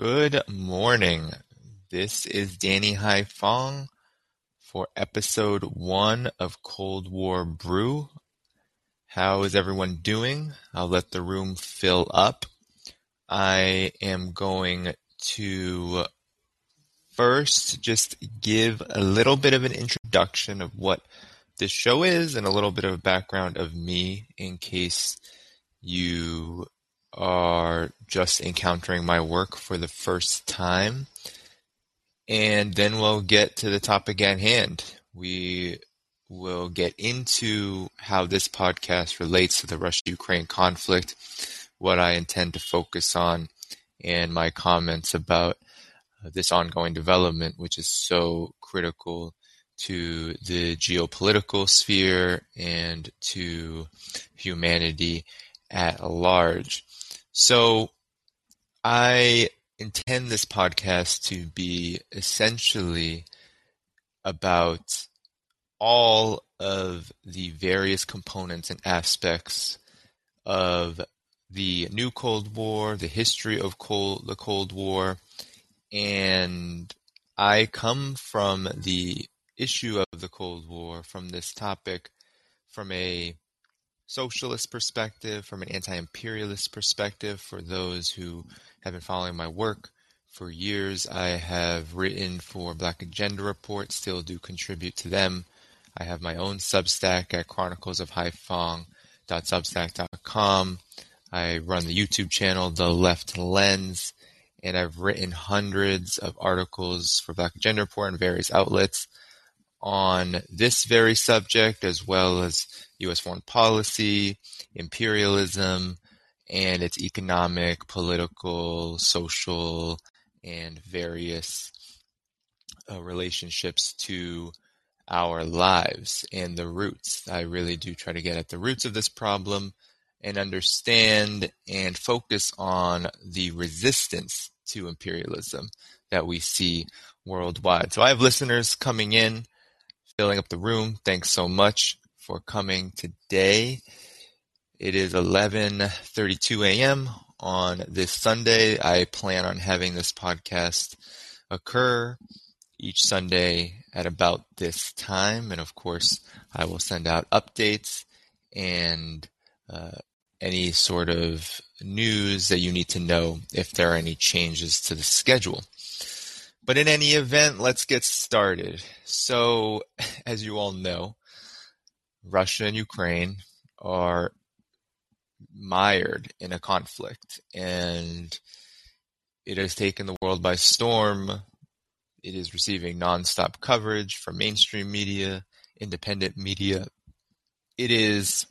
Good morning. This is Danny Haiphong for episode one of Cold War Brew. How is everyone doing? I'll let the room fill up. I am going to first just give a little bit of an introduction of what this show is and a little bit of a background of me in case you are just encountering my work for the first time. And then we'll get to the topic at hand. We will get into how this podcast relates to the Russia Ukraine conflict, what I intend to focus on, and my comments about uh, this ongoing development, which is so critical to the geopolitical sphere and to humanity at large. So I intend this podcast to be essentially about all of the various components and aspects of the new Cold War, the history of Cold, the Cold War, and I come from the issue of the Cold War, from this topic, from a socialist perspective, from an anti imperialist perspective, for those who have been following my work for years, I have written for Black Agenda Report, still do contribute to them. I have my own Substack at chroniclesofhaiphong.substack.com. I run the YouTube channel, The Left Lens, and I've written hundreds of articles for Black Agenda Report and various outlets on this very subject, as well as U.S. foreign policy, imperialism, and its economic, political, social, and various uh, relationships to our lives and the roots. I really do try to get at the roots of this problem and understand and focus on the resistance to imperialism that we see worldwide. So I have listeners coming in filling up the room. Thanks so much for coming today. It is 11:32 a.m. on this Sunday. I plan on having this podcast occur each Sunday at about this time, and of course, I will send out updates and uh, any sort of news that you need to know if there are any changes to the schedule. But in any event, let's get started. So, as you all know, Russia and Ukraine are mired in a conflict and it has taken the world by storm. It is receiving nonstop coverage from mainstream media, independent media. It is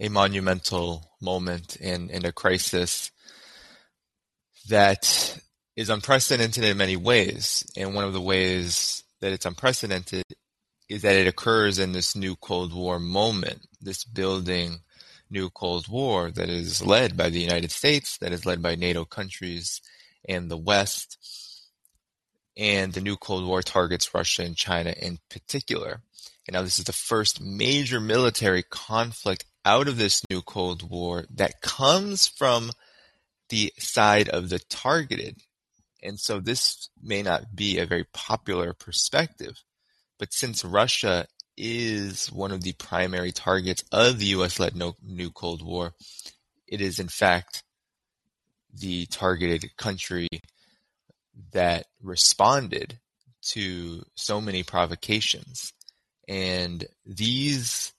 a monumental moment and, and a crisis that is unprecedented in many ways. And one of the ways that it's unprecedented is that it occurs in this new Cold War moment, this building new Cold War that is led by the United States, that is led by NATO countries and the West. And the new Cold War targets Russia and China in particular. And now this is the first major military conflict out of this new Cold War that comes from the side of the targeted and so this may not be a very popular perspective, but since Russia is one of the primary targets of the US led no, new Cold War, it is in fact the targeted country that responded to so many provocations. And these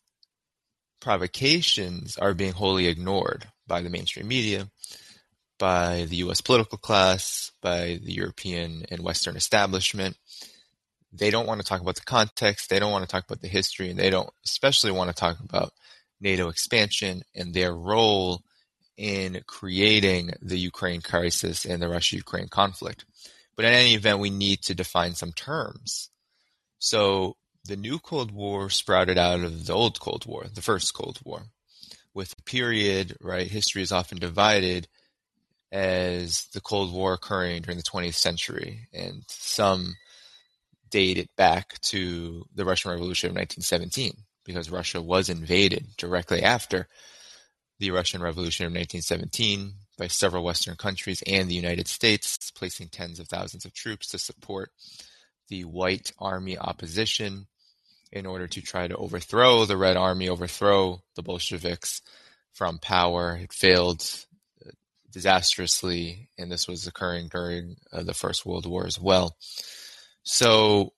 provocations are being wholly ignored by the mainstream media, by the US political class, by the European and Western establishment. They don't want to talk about the context, they don't want to talk about the history, and they don't especially want to talk about NATO expansion and their role in creating the Ukraine crisis and the Russia Ukraine conflict. But in any event, we need to define some terms. So the new Cold War sprouted out of the old Cold War, the first Cold War. With a period, right, history is often divided as the Cold War occurring during the 20th century, and some date it back to the Russian Revolution of 1917 because Russia was invaded directly after the Russian Revolution of 1917 by several Western countries and the United States, placing tens of thousands of troops to support the White Army opposition in order to try to overthrow the Red Army, overthrow the Bolsheviks from power. It failed disastrously, and this was occurring during uh, the First World War as well. So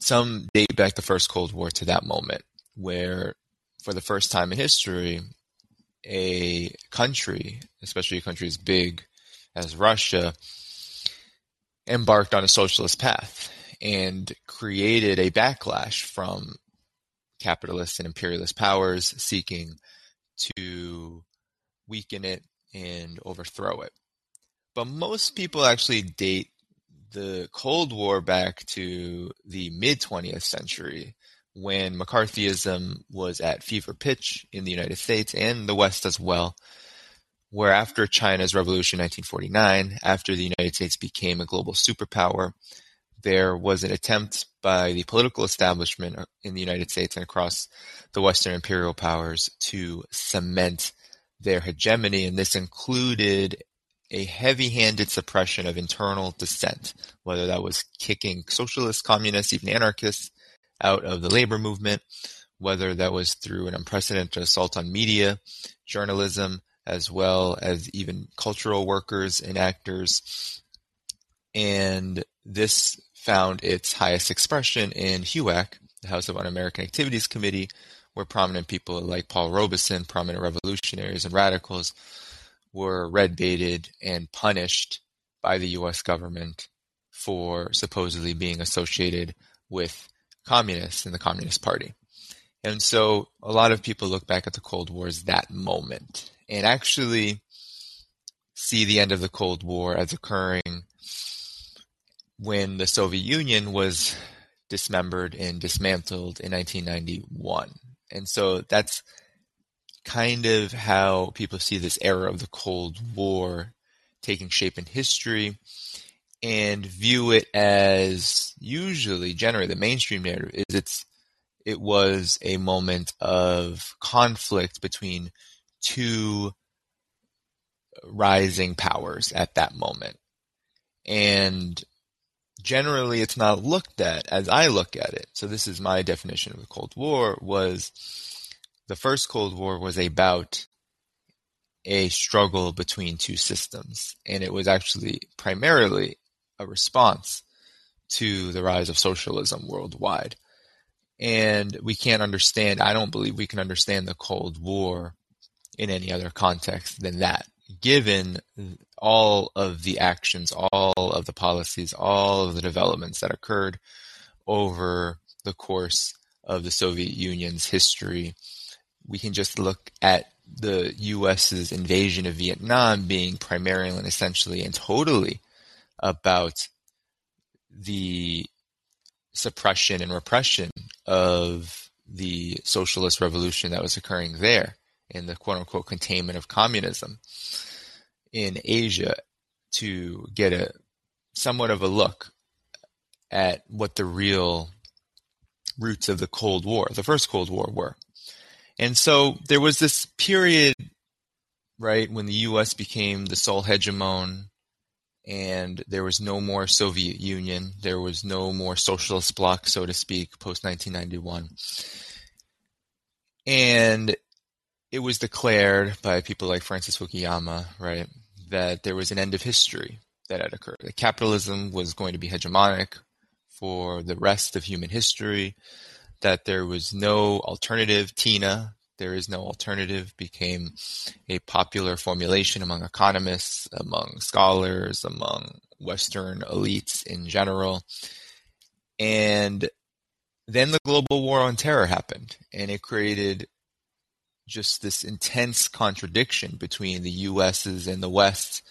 some date back the First Cold War to that moment, where for the first time in history, a country, especially a country as big as Russia, embarked on a socialist path and created a backlash from capitalist and imperialist powers seeking to weaken it and overthrow it. But most people actually date the Cold War back to the mid 20th century when McCarthyism was at fever pitch in the United States and the West as well, where after China's revolution in 1949, after the United States became a global superpower, there was an attempt by the political establishment in the United States and across the Western imperial powers to cement their hegemony, and this included a heavy-handed suppression of internal dissent, whether that was kicking socialists, communists, even anarchists out of the labor movement, whether that was through an unprecedented assault on media, journalism, as well as even cultural workers and actors. And this found its highest expression in HUAC, the House of Un-American Activities Committee, where prominent people like Paul Robeson, prominent revolutionaries and radicals, were red baited and punished by the US government for supposedly being associated with communists and the Communist Party. And so a lot of people look back at the Cold War as that moment and actually see the end of the Cold War as occurring when the Soviet Union was dismembered and dismantled in 1991. And so that's kind of how people see this era of the Cold War taking shape in history and view it as usually generally the mainstream narrative is it's it was a moment of conflict between two rising powers at that moment. And generally it's not looked at as I look at it. So this is my definition of the cold war was the first cold war was about a struggle between two systems. And it was actually primarily a response to the rise of socialism worldwide. And we can't understand, I don't believe we can understand the Cold War in any other context than that, given all of the actions, all of the policies, all of the developments that occurred over the course of the Soviet Union's history. We can just look at the US's invasion of Vietnam being primarily and essentially and totally about the suppression and repression of the socialist revolution that was occurring there and the quote unquote containment of communism in Asia to get a somewhat of a look at what the real roots of the Cold War, the first Cold War were. And so there was this period, right, when the US became the sole hegemon and there was no more Soviet Union. There was no more socialist bloc, so to speak, post 1991. And it was declared by people like Francis Fukuyama, right, that there was an end of history that had occurred. That capitalism was going to be hegemonic for the rest of human history, that there was no alternative, Tina, there is no alternative became a popular formulation among economists, among scholars, among Western elites in general. And then the global war on terror happened, and it created just this intense contradiction between the US's and the West's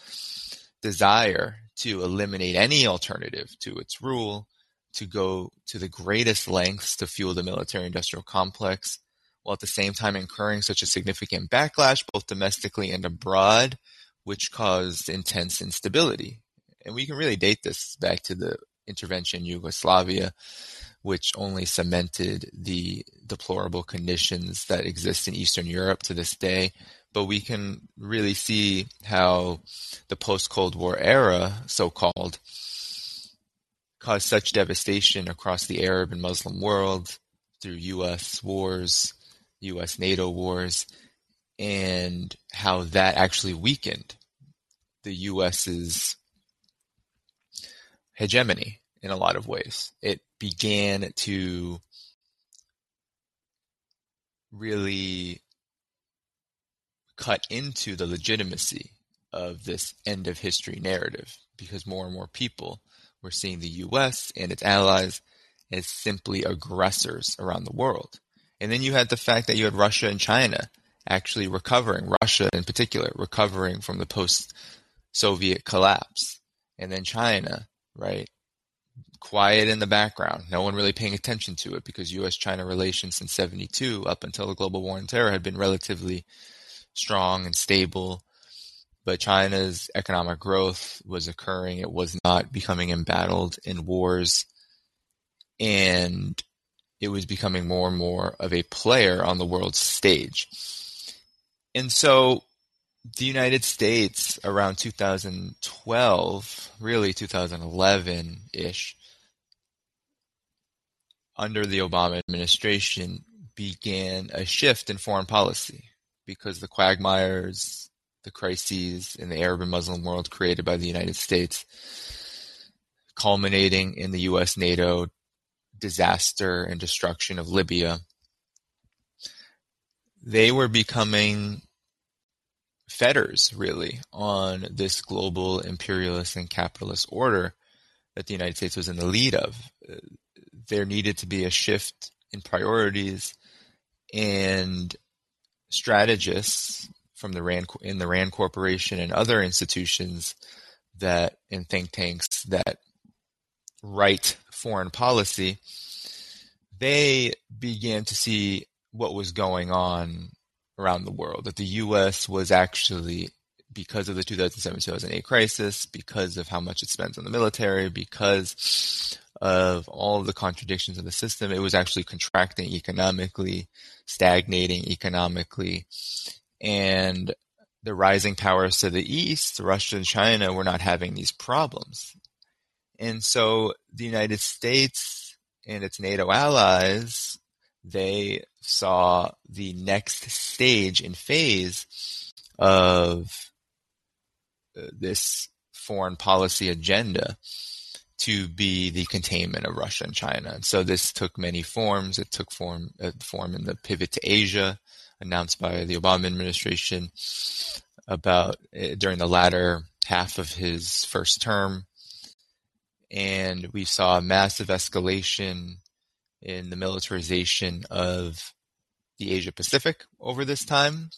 desire to eliminate any alternative to its rule, to go to the greatest lengths to fuel the military industrial complex, while at the same time incurring such a significant backlash both domestically and abroad, which caused intense instability. And we can really date this back to the intervention in Yugoslavia, which only cemented the deplorable conditions that exist in Eastern Europe to this day, but we can really see how the post Cold War era, so called, caused such devastation across the Arab and Muslim world through US wars, US NATO wars, and how that actually weakened the US's hegemony in a lot of ways. It began to really cut into the legitimacy of this end of history narrative because more and more people were seeing the US and its allies as simply aggressors around the world. And then you had the fact that you had Russia and China actually recovering, Russia in particular, recovering from the post Soviet collapse. And then China, right? Quiet in the background, no one really paying attention to it because US China relations since 72 up until the global war on terror had been relatively strong and stable. But China's economic growth was occurring. It was not becoming embattled in wars. And it was becoming more and more of a player on the world stage. And so the United States around 2012, really 2011 ish, under the Obama administration, began a shift in foreign policy because the quagmires, the crises in the Arab and Muslim world created by the United States, culminating in the US NATO disaster and destruction of Libya, they were becoming fetters, really, on this global imperialist and capitalist order that the United States was in the lead of. There needed to be a shift in priorities, and strategists from the Rand in the Rand Corporation and other institutions that and think tanks that write foreign policy, they began to see what was going on around the world. That the U.S. was actually, because of the 2007-2008 crisis, because of how much it spends on the military, because of all of the contradictions of the system, it was actually contracting economically, stagnating economically, and the rising powers to the east, Russia and China, were not having these problems. And so the United States and its NATO allies they saw the next stage and phase of uh, this foreign policy agenda to be the containment of Russia and China. And so this took many forms. It took form uh, form in the pivot to Asia announced by the Obama administration about uh, during the latter half of his first term. And we saw a massive escalation in the militarization of the Asia Pacific over this time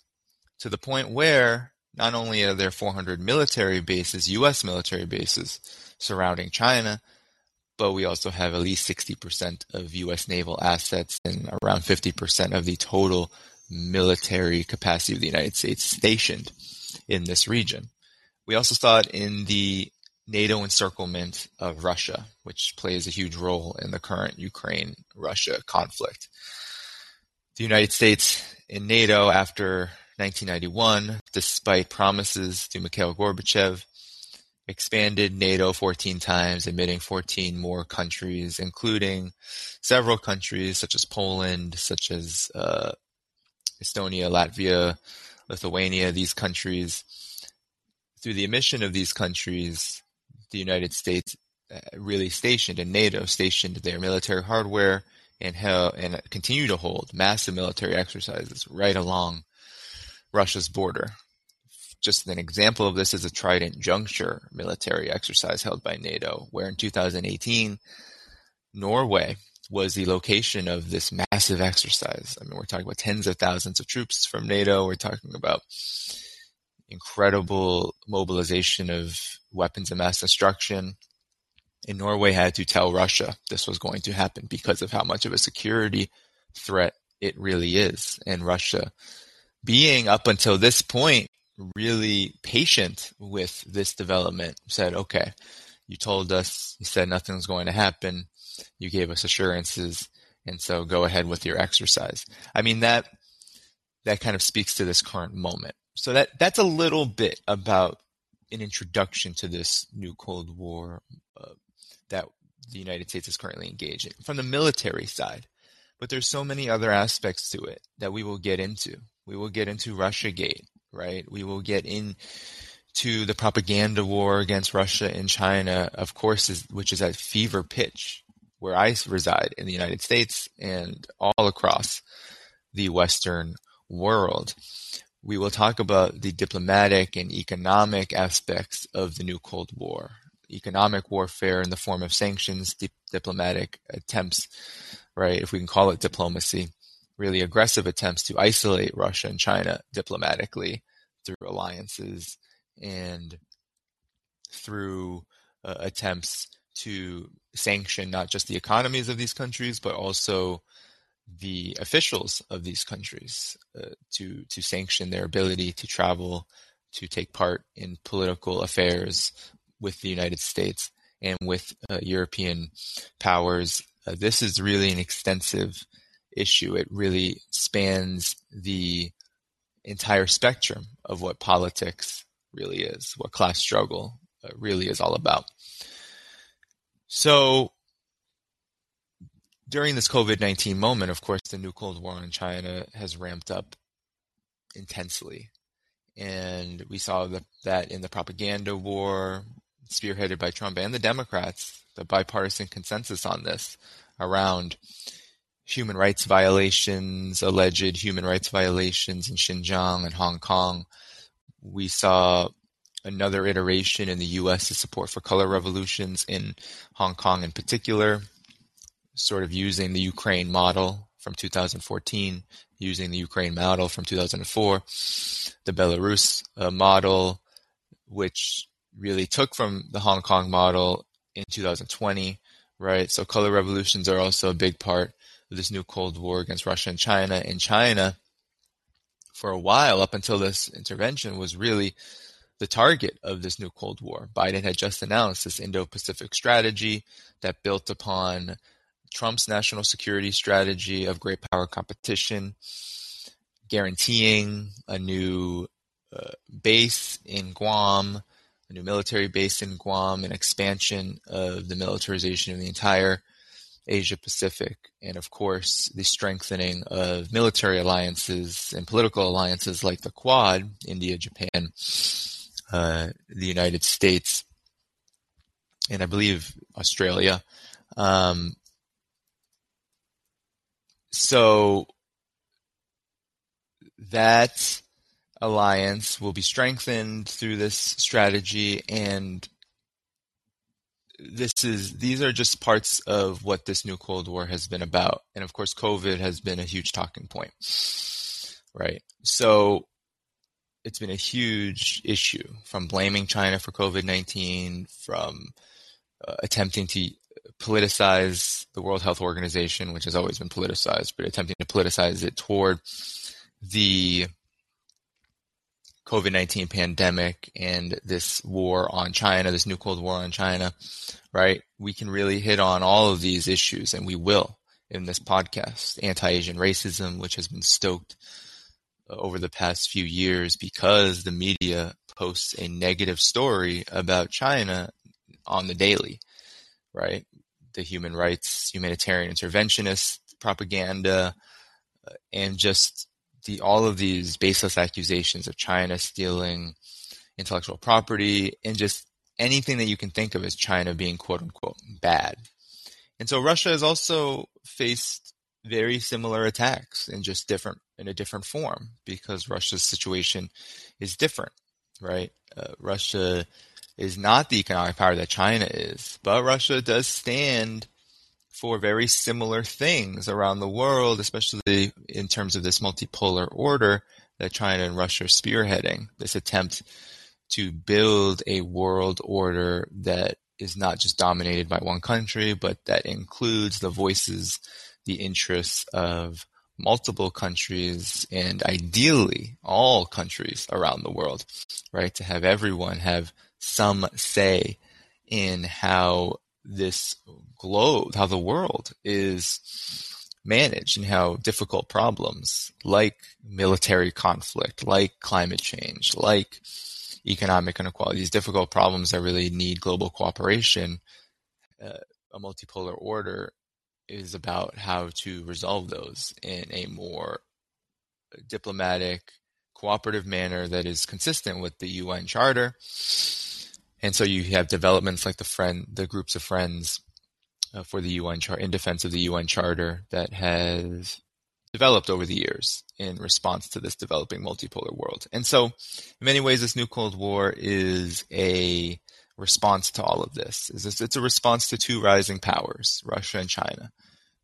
to the point where not only are there 400 military bases, U.S. military bases surrounding China, but we also have at least 60% of U.S. naval assets and around 50% of the total military capacity of the United States stationed in this region. We also saw it in the NATO encirclement of Russia, which plays a huge role in the current Ukraine Russia conflict. The United States in NATO after 1991, despite promises to Mikhail Gorbachev, expanded NATO 14 times, admitting 14 more countries, including several countries such as Poland, such as uh, Estonia, Latvia, Lithuania. These countries, through the admission of these countries, the United States uh, really stationed and NATO stationed their military hardware and held, and continue to hold massive military exercises right along Russia's border. Just an example of this is a Trident Juncture military exercise held by NATO, where in 2018, Norway was the location of this massive exercise. I mean, we're talking about tens of thousands of troops from NATO. We're talking about incredible mobilization of weapons of mass destruction. And Norway had to tell Russia this was going to happen because of how much of a security threat it really is. And Russia, being up until this point really patient with this development, said, okay, you told us, you said nothing was going to happen, you gave us assurances, and so go ahead with your exercise. I mean, that that kind of speaks to this current moment. So that that's a little bit about an introduction to this new Cold War uh, that the United States is currently engaged in from the military side. But there's so many other aspects to it that we will get into. We will get into Russia Gate, right? We will get into the propaganda war against Russia and China, of course, is, which is at fever pitch where I reside in the United States and all across the Western world. We will talk about the diplomatic and economic aspects of the new Cold War, economic warfare in the form of sanctions, di- diplomatic attempts, right? If we can call it diplomacy, really aggressive attempts to isolate Russia and China diplomatically through alliances and through uh, attempts to sanction not just the economies of these countries, but also the officials of these countries uh, to to sanction their ability to travel, to take part in political affairs with the United States and with uh, European powers. Uh, this is really an extensive issue. It really spans the entire spectrum of what politics really is, what class struggle uh, really is all about. So during this COVID 19 moment, of course, the new Cold War in China has ramped up intensely. And we saw the, that in the propaganda war spearheaded by Trump and the Democrats, the bipartisan consensus on this around human rights violations, alleged human rights violations in Xinjiang and Hong Kong. We saw another iteration in the U.S.'s support for color revolutions in Hong Kong in particular sort of using the Ukraine model from 2014, using the Ukraine model from 2004, the Belarus uh, model, which really took from the Hong Kong model in 2020, right? So color revolutions are also a big part this new Cold War against Russia and China. And China, for a while, up until this intervention, was really the target of this new Cold War. Biden had just announced this Indo Pacific strategy that built upon Trump's national security strategy of great power competition, guaranteeing a new uh, base in Guam, a new military base in Guam, an expansion of the militarization of the entire Asia Pacific, and of course, the strengthening of military alliances and political alliances like the Quad, India, Japan, uh, the United States, and I believe Australia. Um, so that alliance will be strengthened through this strategy and this is these are just parts of what this new cold war has been about. And of course covid has been a huge talking point right? So it's been a huge issue from blaming china for covid-19 from uh, attempting to politicize the World Health Organization, which has always been politicized, but attempting to politicize it toward the COVID 19 pandemic and this war on China, this new Cold War on China, right? We can really hit on all of these issues, and we will in this podcast. Anti Asian racism, which has been stoked over the past few years because the media posts a negative story about China on the daily, right? the human rights, humanitarian interventionist propaganda, uh, and just the all of these baseless accusations of China stealing intellectual property and just anything that you can think of as China being quote unquote bad. And so Russia has also faced very similar attacks in just different in a different form because Russia's situation is different, right? Uh, Russia is not the economic power that China is, but Russia does stand for very similar things around the world, especially in terms of this multipolar order that China and Russia are spearheading. This attempt to build a world order that is not just dominated by one country, but that includes the voices, the interests of multiple countries and ideally all countries around the world, right? To have everyone have some say in how this globe, how the world is managed and how difficult problems like military conflict, like climate change, like economic inequality, these difficult problems that really need global cooperation, uh, a multipolar order is about how to resolve those in a more diplomatic, cooperative manner that is consistent with the UN Charter. And so you have developments like the friend, the groups of friends uh, for the UN in defense of the UN Charter, that has developed over the years in response to this developing multipolar world. And so, in many ways, this new Cold War is a response to all of this. It's a response to two rising powers, Russia and China,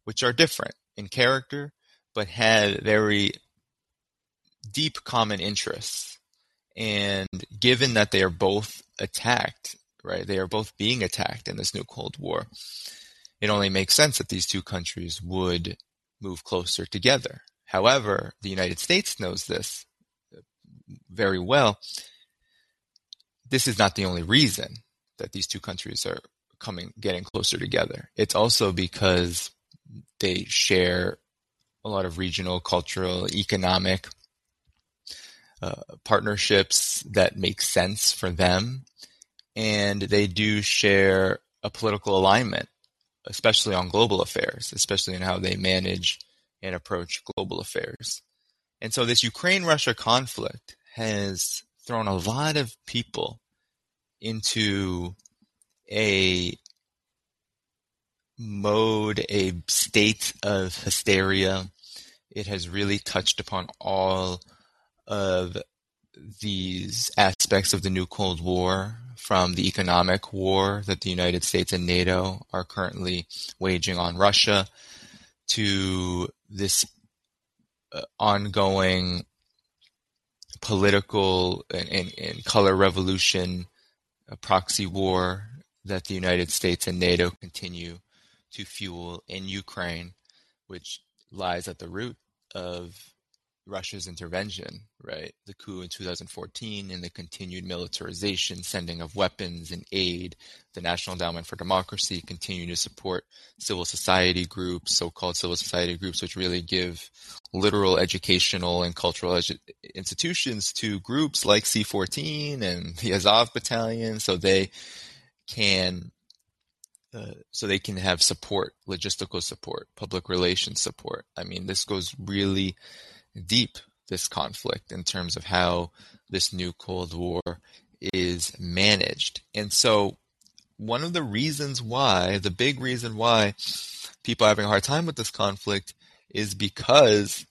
which are different in character, but had very deep common interests. And given that they are both attacked, right, they are both being attacked in this new Cold War, it only makes sense that these two countries would move closer together. However, the United States knows this very well. This is not the only reason that these two countries are coming getting closer together. It's also because they share a lot of regional, cultural, economic uh, partnerships that make sense for them, and they do share a political alignment especially on global affairs, especially in how they manage and approach global affairs. And so this Ukraine Russia conflict has thrown a lot of people into a mode, a state of hysteria. It has really touched upon all of these aspects of the new Cold War from the economic war that the United States and NATO are currently waging on Russia to this uh, ongoing political and, and, and color revolution proxy war that the United States and NATO continue to fuel in Ukraine, which lies at the root of Russia's intervention, right? The coup in 2014 and the continued militarization, sending of weapons and aid, the National Endowment for Democracy continue to support civil society groups, so-called civil society groups, which really give literal educational and cultural edu- institutions to groups like C14 and the Azov Battalion, so they can uh, so they can have support, logistical support, public relations support. I mean, this goes really deep this conflict in terms of how this new Cold War is managed. And so, one of the reasons why, the big reason why people are having a hard time with this conflict is because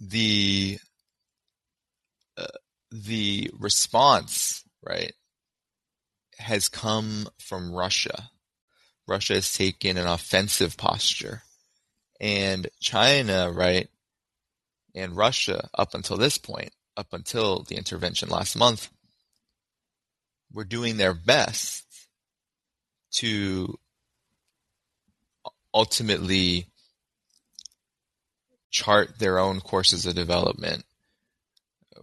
the uh, the response, right, has come from Russia. Russia has taken an offensive posture. And China, right, and Russia, up until this point, up until the intervention last month, were doing their best to ultimately chart their own courses of development,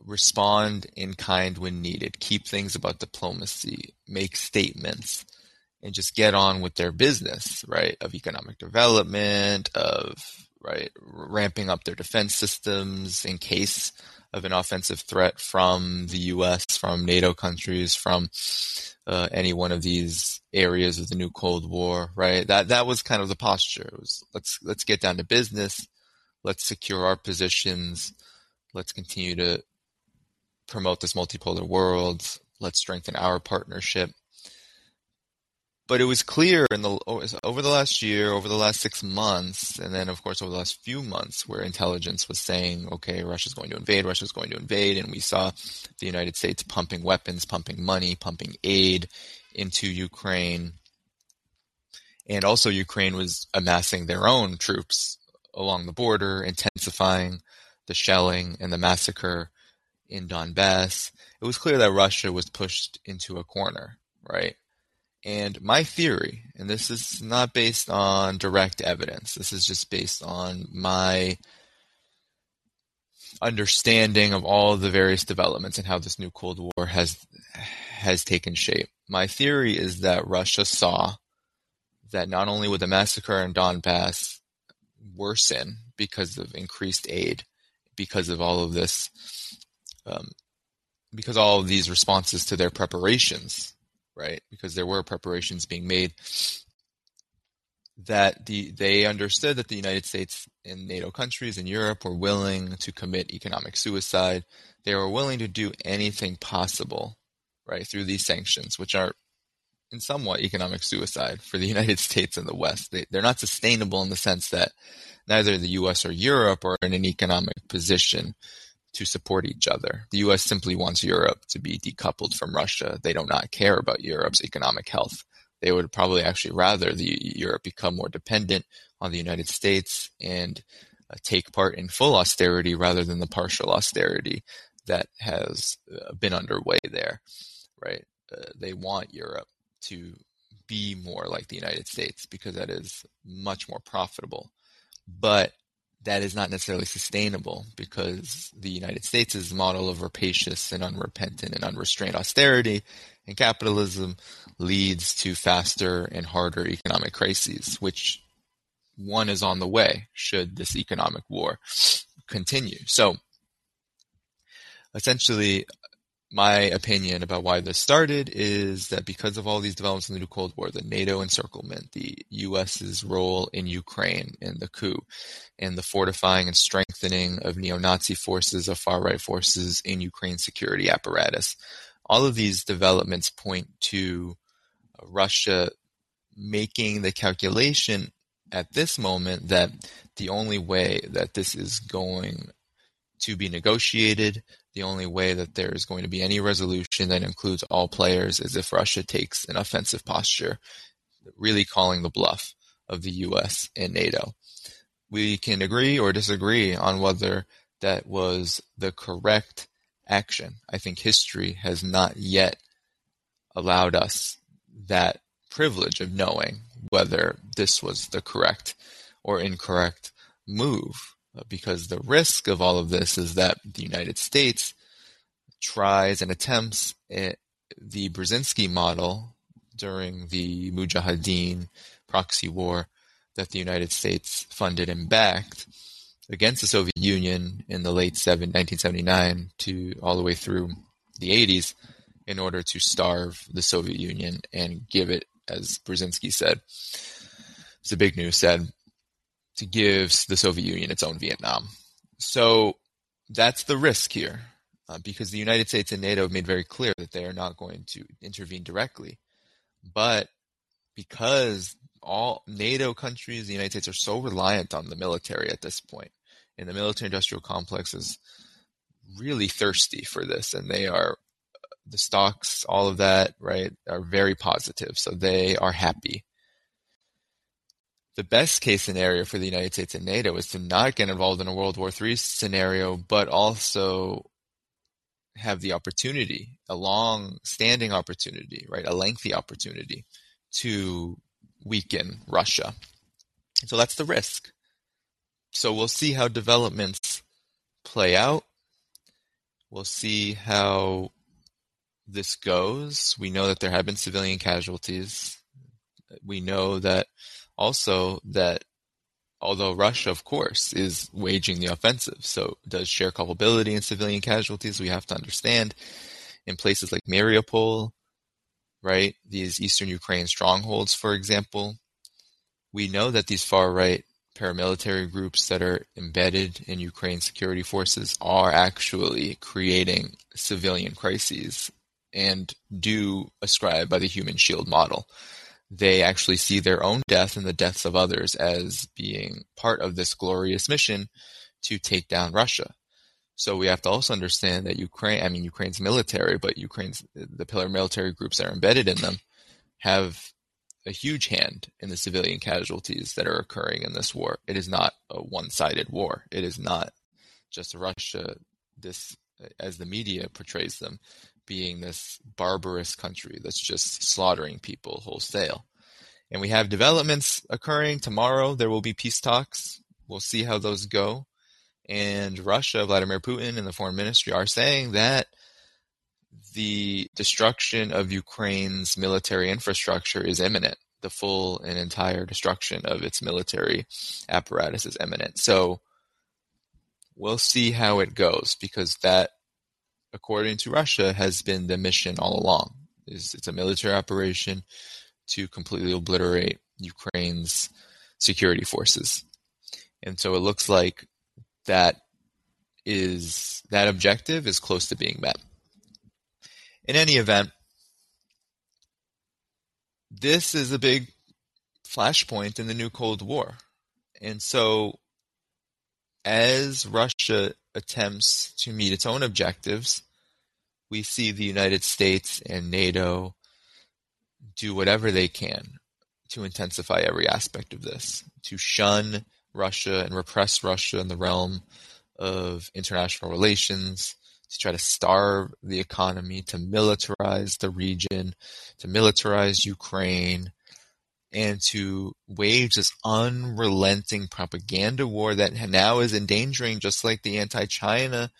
respond in kind when needed, keep things about diplomacy, make statements, and just get on with their business, right? Of economic development, of right? Ramping up their defense systems in case of an offensive threat from the U.S., from NATO countries, from uh, any one of these areas of the new Cold War, right? That that was kind of the posture. It was let's let's get down to business, let's secure our positions, let's continue to promote this multipolar world, let's strengthen our partnership, but it was clear in the over the last year, over the last six months, and then of course over the last few months, where intelligence was saying, "Okay, Russia's going to invade. Russia's going to invade," and we saw the United States pumping weapons, pumping money, pumping aid into Ukraine, and also Ukraine was amassing their own troops along the border, intensifying the shelling and the massacre in Donbass. It was clear that Russia was pushed into a corner, right? And my theory, and this is not based on direct evidence, this is just based on my understanding of all the various developments and how this new Cold War has has taken shape. My theory is that Russia saw that not only would the massacre in Donbass, worsen because of increased aid, because of all of this, um, because all of these responses to their preparations, right? Because there were preparations being made that the they understood that the United States and NATO countries in Europe were willing to commit economic suicide. They were willing to do anything possible, right, through these sanctions, which are in somewhat economic suicide for the United States and the West. They, they're not sustainable in the sense that neither the U.S. or Europe are in an economic position to support each other. The U.S. simply wants Europe to be decoupled from Russia. They do not care about Europe's economic health. They would probably actually rather the Europe become more dependent on the United States and uh, take part in full austerity rather than the partial austerity that has uh, been underway there. Right? Uh, they want Europe to be more like the United States because that is much more profitable. But that is not necessarily sustainable because the United States' is the model of rapacious and unrepentant and unrestrained austerity and capitalism leads to faster and harder economic crises, which one is on the way should this economic war continue. So essentially, my opinion about why this started is that because of all these developments in the new Cold War, the NATO encirclement, the US's role in Ukraine and the coup, and the fortifying and strengthening of neo-Nazi forces, of far-right forces in Ukraine's security apparatus, all of these developments point to uh, Russia making the calculation at this moment that the only way that this is going to be negotiated the only way that there is going to be any resolution that includes all players is if Russia takes an offensive posture, really calling the bluff of the US and NATO. We can agree or disagree on whether that was the correct action. I think history has not yet allowed us that privilege of knowing whether this was the correct or incorrect move because the risk of all of this is that the United States tries and attempts eh, the Brzezinski model during the Mujahideen proxy war that the United States funded and backed against the Soviet Union in the late 1979 to all the way through the 80s in order to starve the Soviet Union and give it, as Brzezinski said, the big news said, to give the Soviet Union its own Vietnam. So that's the risk here, uh, because the United States and NATO have made very clear that they are not going to intervene directly. But because all NATO countries, the United States, are so reliant on the military at this point, and the military industrial complex is really thirsty for this, and they are the stocks, all of that, right, are very positive. So they are happy the best case scenario for the United States and NATO is to not get involved in a World War III scenario, but also have the opportunity, a long standing opportunity, right? A lengthy opportunity to weaken Russia. So that's the risk. So we'll see how developments play out. We'll see how this goes. We know that there have been civilian casualties. We know that also that although Russia, of course, is waging the offensive, so does share culpability in civilian casualties. We have to understand in places like Mariupol, right, these eastern Ukraine strongholds, for example, we know that these far right paramilitary groups that are embedded in Ukraine security forces are actually creating civilian crises and do ascribe by the human shield model they actually see their own death and the deaths of others as being part of this glorious mission to take down Russia. So we have to also understand that Ukraine, I mean, Ukraine's military, but Ukraine's, the paramilitary groups that are embedded in them have a huge hand in the civilian casualties that are occurring in this war. It is not a one-sided war. It is not just Russia, this, as the media portrays them, being this barbarous country that's just slaughtering people wholesale. And we have developments occurring tomorrow. There will be peace talks. We'll see how those go. And Russia, Vladimir Putin, and the foreign ministry are saying that the destruction of Ukraine's military infrastructure is imminent. the full and entire destruction of its military apparatus is imminent. So we'll see how it goes because that, according to Russia, has been the mission all along. It's a military operation to completely obliterate Ukraine's security forces. And so it looks like that is that objective is close to being met. In any event, this is a big flashpoint in the new Cold War. And so, as Russia attempts to meet its own objectives, we see the United States and NATO do whatever they can to intensify every aspect of this, to shun Russia and repress Russia in the realm of international relations, to try to starve the economy, to militarize the region, to militarize Ukraine, and to wage this unrelenting propaganda war that now is endangering, just like the anti China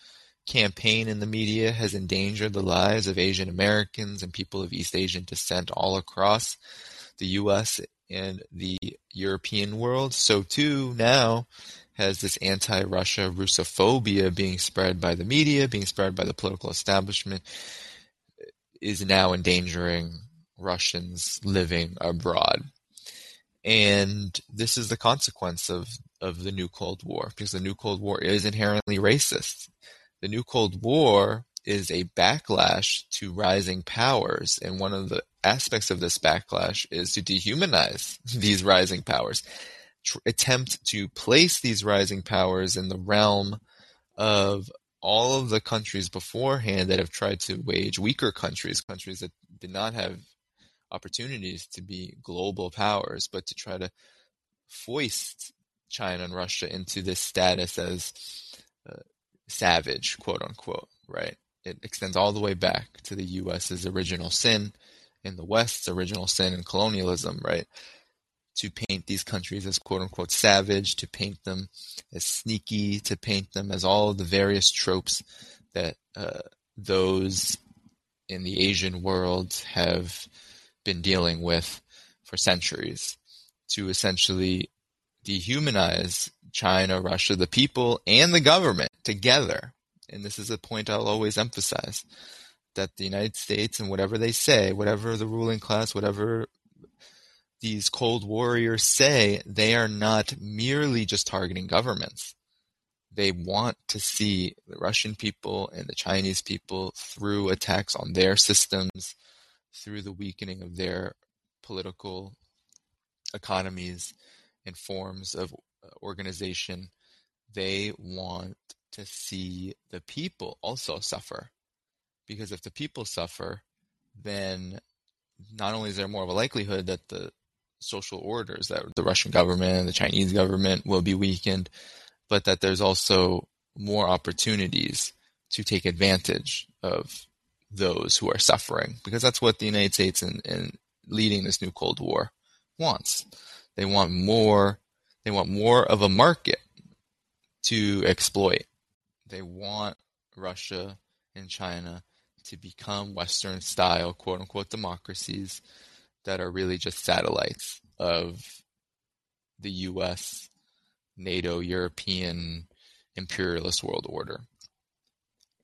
campaign in the media has endangered the lives of Asian Americans and people of East Asian descent all across the US and the European world. So, too, now has this anti-Russia Russophobia being spread by the media, being spread by the political establishment, is now endangering Russians living abroad. And this is the consequence of, of the new Cold War, because the new Cold War is inherently racist. The new Cold War is a backlash to rising powers, and one of the aspects of this backlash is to dehumanize these rising powers tr- attempt to place these rising powers in the realm of all of the countries beforehand that have tried to wage weaker countries, countries that did not have opportunities to be global powers, but to try to foist China and Russia into this status as uh, savage, quote unquote, right? It extends all the way back to the US's original sin in the West's original sin in colonialism, right? to paint these countries as quote unquote savage, to paint them as sneaky, to paint them as all the various tropes that uh, those in the Asian world have been dealing with for centuries, to essentially dehumanize China, Russia, the people, and the government together. And this is a point I'll always emphasize that the United States and whatever they say, whatever the ruling class, whatever these cold warriors say they are not merely just targeting governments. They want to see the Russian people and the Chinese people through attacks on their systems, through the weakening of their political economies and forms of uh, organization. They want to see the people also suffer. Because if the people suffer, then not only is there more of a likelihood that the social orders that the Russian government and the Chinese government will be weakened, but that there's also more opportunities to take advantage of those who are suffering because that's what the United States in, in leading this new Cold War wants. They want more they want more of a market to exploit. They want Russia and China to become Western style quote unquote democracies that are really just satellites of the US, NATO, European imperialist world order.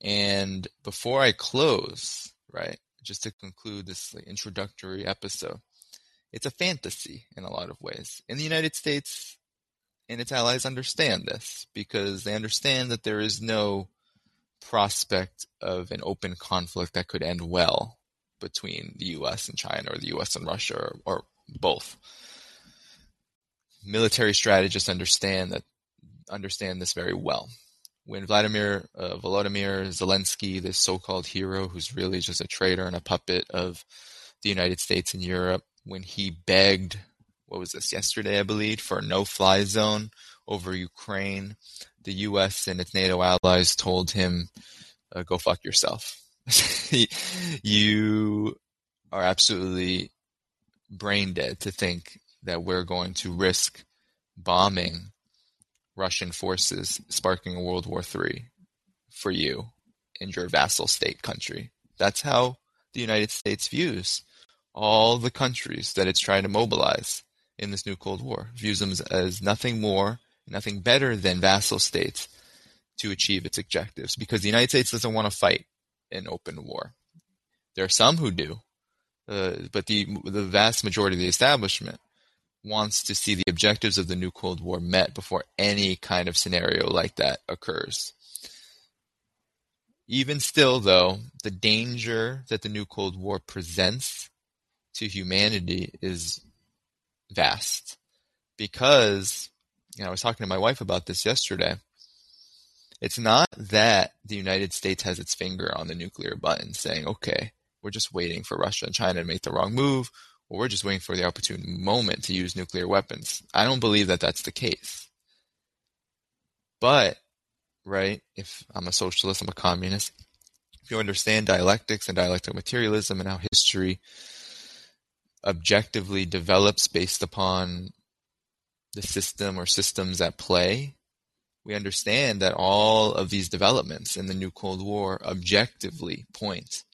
And before I close, right, just to conclude this introductory episode, it's a fantasy in a lot of ways. In the United States and its allies understand this because they understand that there is no prospect of an open conflict that could end well between the US and China or the US and Russia or, or both. Military strategists understand that understand this very well. When Vladimir uh, Volodymyr Zelensky, this so-called hero who's really just a traitor and a puppet of the United States and Europe, when he begged, what was this yesterday, I believe, for a no-fly zone over Ukraine, the U.S. and its NATO allies told him, uh, "Go fuck yourself." you are absolutely brain dead to think that we're going to risk bombing Russian forces, sparking a World War III for you and your vassal state country. That's how the United States views all the countries that it's trying to mobilize in this new Cold War, views them as nothing more, nothing better than vassal states to achieve its objectives because the United States doesn't want to fight an open war. There are some who do, uh, but the the vast majority of the establishment wants to see the objectives of the new Cold War met before any kind of scenario like that occurs. Even still, though, the danger that the new Cold War presents to humanity is vast because you know, I was talking to my wife about this yesterday. It's not that the United States has its finger on the nuclear button saying, okay, we're just waiting for Russia and China to make the wrong move, or we're just waiting for the opportune moment to use nuclear weapons. I don't believe that that's the case. But, right, if I'm a socialist, I'm a communist, if you understand dialectics and dialectical materialism and how history objectively develops based upon the system or systems at play, we understand that all of these developments in the new Cold War objectively point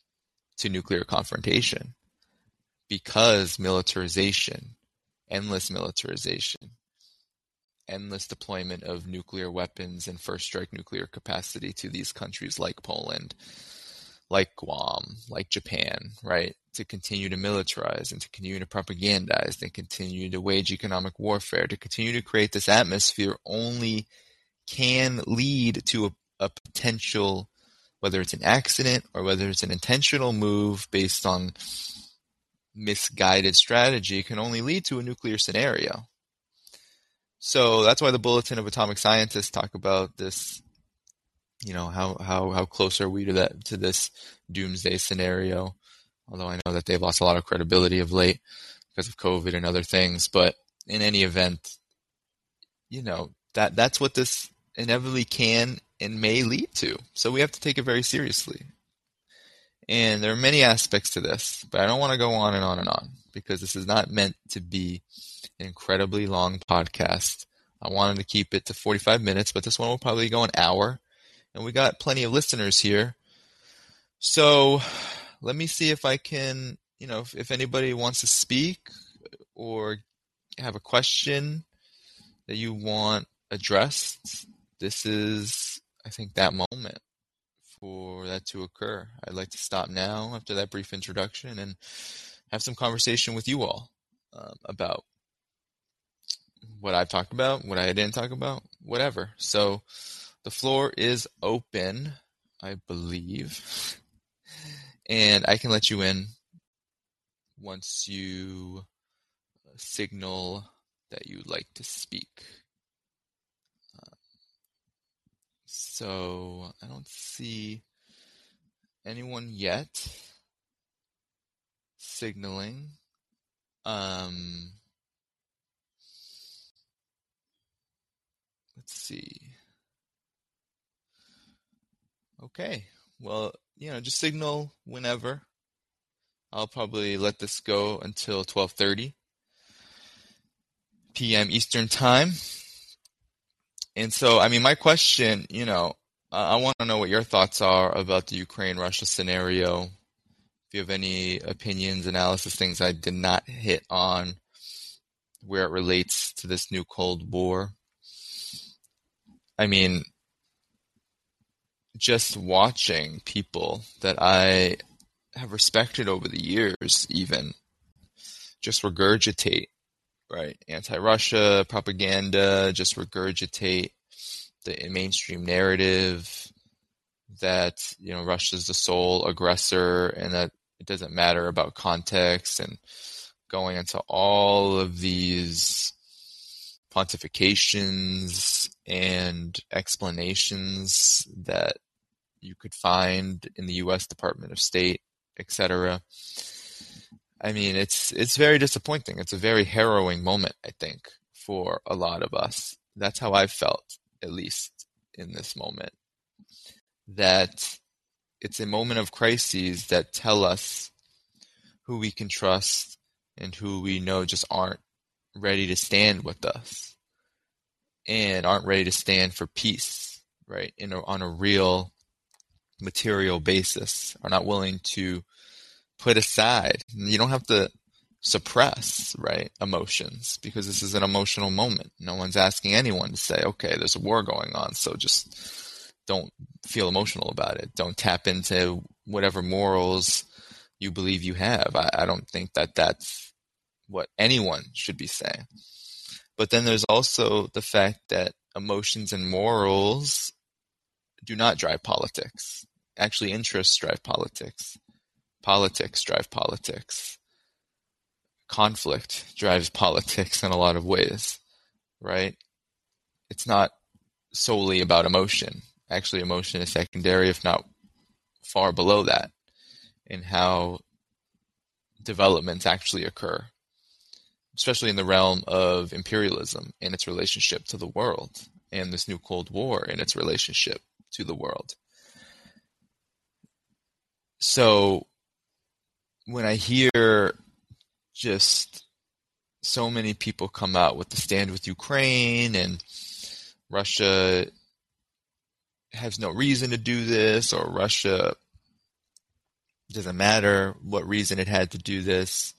to nuclear confrontation because militarization, endless militarization, endless deployment of nuclear weapons and first strike nuclear capacity to these countries like Poland, like Guam, like Japan, right? To continue to militarize and to continue to propagandize and continue to wage economic warfare, to continue to create this atmosphere only can lead to a, a potential, whether it's an accident or whether it's an intentional move based on misguided strategy, can only lead to a nuclear scenario. So that's why the Bulletin of Atomic Scientists talk about this you know how how how close are we to that to this doomsday scenario? Although i know that they've lost a lot of credibility of late because of covid and other things but in any event you know that that's what this inevitably can and may lead to. So we have to take it very seriously and there are many aspects to this but i don't want to go on and on and on because this is not meant to be an incredibly long podcast i wanted to keep it to 45 minutes but this one will probably go an hour and we got plenty of listeners here. So let me see if I can, you know, if, if anybody wants to speak or have a question that you want addressed, this is, I think, that moment for that to occur. I'd like to stop now after that brief introduction and have some conversation with you all um, about what I've talked about, what I didn't talk about, whatever. So, the floor is open, I believe. And I can let you in once you signal that you'd like to speak. Uh, so I don't see anyone yet signaling. Um, let's see. Okay. Well, you know, just signal whenever. I'll probably let this go until 12:30 p.m. Eastern Time. And so, I mean, my question, you know, I want to know what your thoughts are about the Ukraine-Russia scenario. If you have any opinions, analysis, things I did not hit on, where it relates to this new Cold War. I mean, just watching people that I have respected over the years, even just regurgitate, right? Anti Russia propaganda, just regurgitate the mainstream narrative that, you know, Russia's the sole aggressor and that it doesn't matter about context and going into all of these pontifications and explanations that you could find in the U.S. Department of State, etc. I mean, it's it's very disappointing. It's a very harrowing moment, I think, for a lot of us. That's how I've felt, at least in this moment. That it's a moment of crises that tell us who we can trust and who we know just aren't ready to stand with us and aren't ready to stand for peace, right? In a, on a real material basis, are not willing to put aside. You don't have to suppress, right, emotions because this is an emotional moment. No one's asking anyone to say, okay, there's a war going on, so just don't feel emotional about it. Don't tap into whatever morals you believe you have. I, I don't think that that's what anyone should be saying. But then there's also the fact that emotions and morals do not drive politics. Actually, interests drive politics. Politics drive politics. Conflict drives politics in a lot of ways, right? It's not solely about emotion. Actually, emotion is secondary, if not far below that, in how developments actually occur, especially in the realm of imperialism and its relationship to the world, and this new Cold War and its relationship to the world. So when I hear just so many people come out with the stand with Ukraine and Russia has no reason to do this or Russia doesn't matter what reason it had to do this.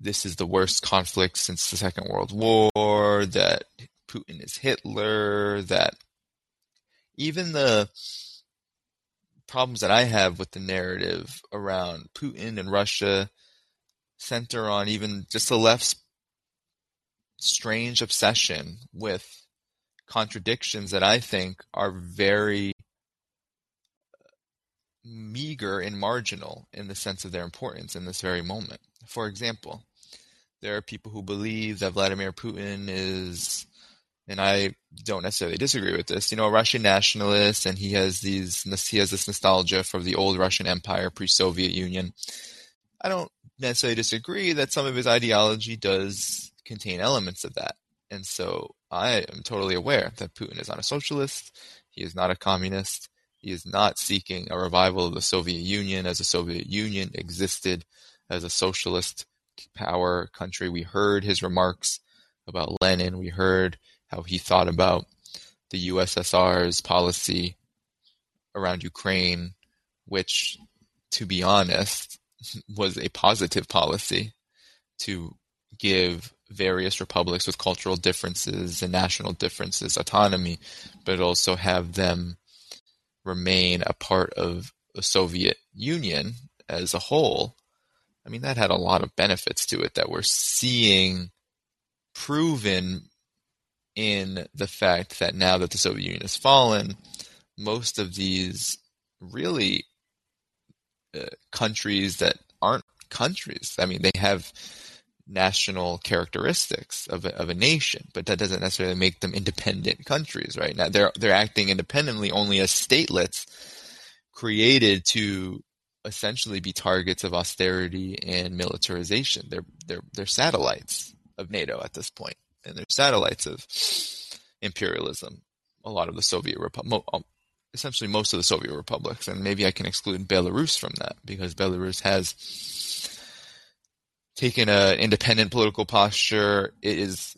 This is the worst conflict since the Second World War, that Putin is Hitler, that even the problems that I have with the narrative around Putin and Russia center on even just the left's strange obsession with contradictions that I think are very meager and marginal in the sense of their importance in this very moment. For example, there are people who believe that Vladimir Putin is and I don't necessarily disagree with this. You know, a Russian nationalist, and he has these he has this nostalgia for the old Russian Empire, pre-Soviet Union. I don't necessarily disagree that some of his ideology does contain elements of that, and so I am totally aware that Putin is not a socialist. He is not a communist. He is not seeking a revival of the Soviet Union as the Soviet Union existed as a socialist power country. We heard his remarks about Lenin. We heard how he thought about the USSR's policy around Ukraine, which, to be honest, was a positive policy to give various republics with cultural differences and national differences autonomy, but also have them remain a part of the Soviet Union as a whole. I mean, that had a lot of benefits to it that we're seeing proven in the fact that now that the Soviet Union has fallen, most of these really uh, countries that aren't countries, I mean, they have national characteristics of a, of a nation, but that doesn't necessarily make them independent countries, right? Now they're they're acting independently only as statelets created to essentially be targets of austerity and militarization. They're they're they're satellites of NATO at this point and they're satellites of imperialism. A lot of the Soviet Republic, um, essentially most of the Soviet republics, and maybe I can exclude Belarus from that because Belarus has taken an independent political posture. It is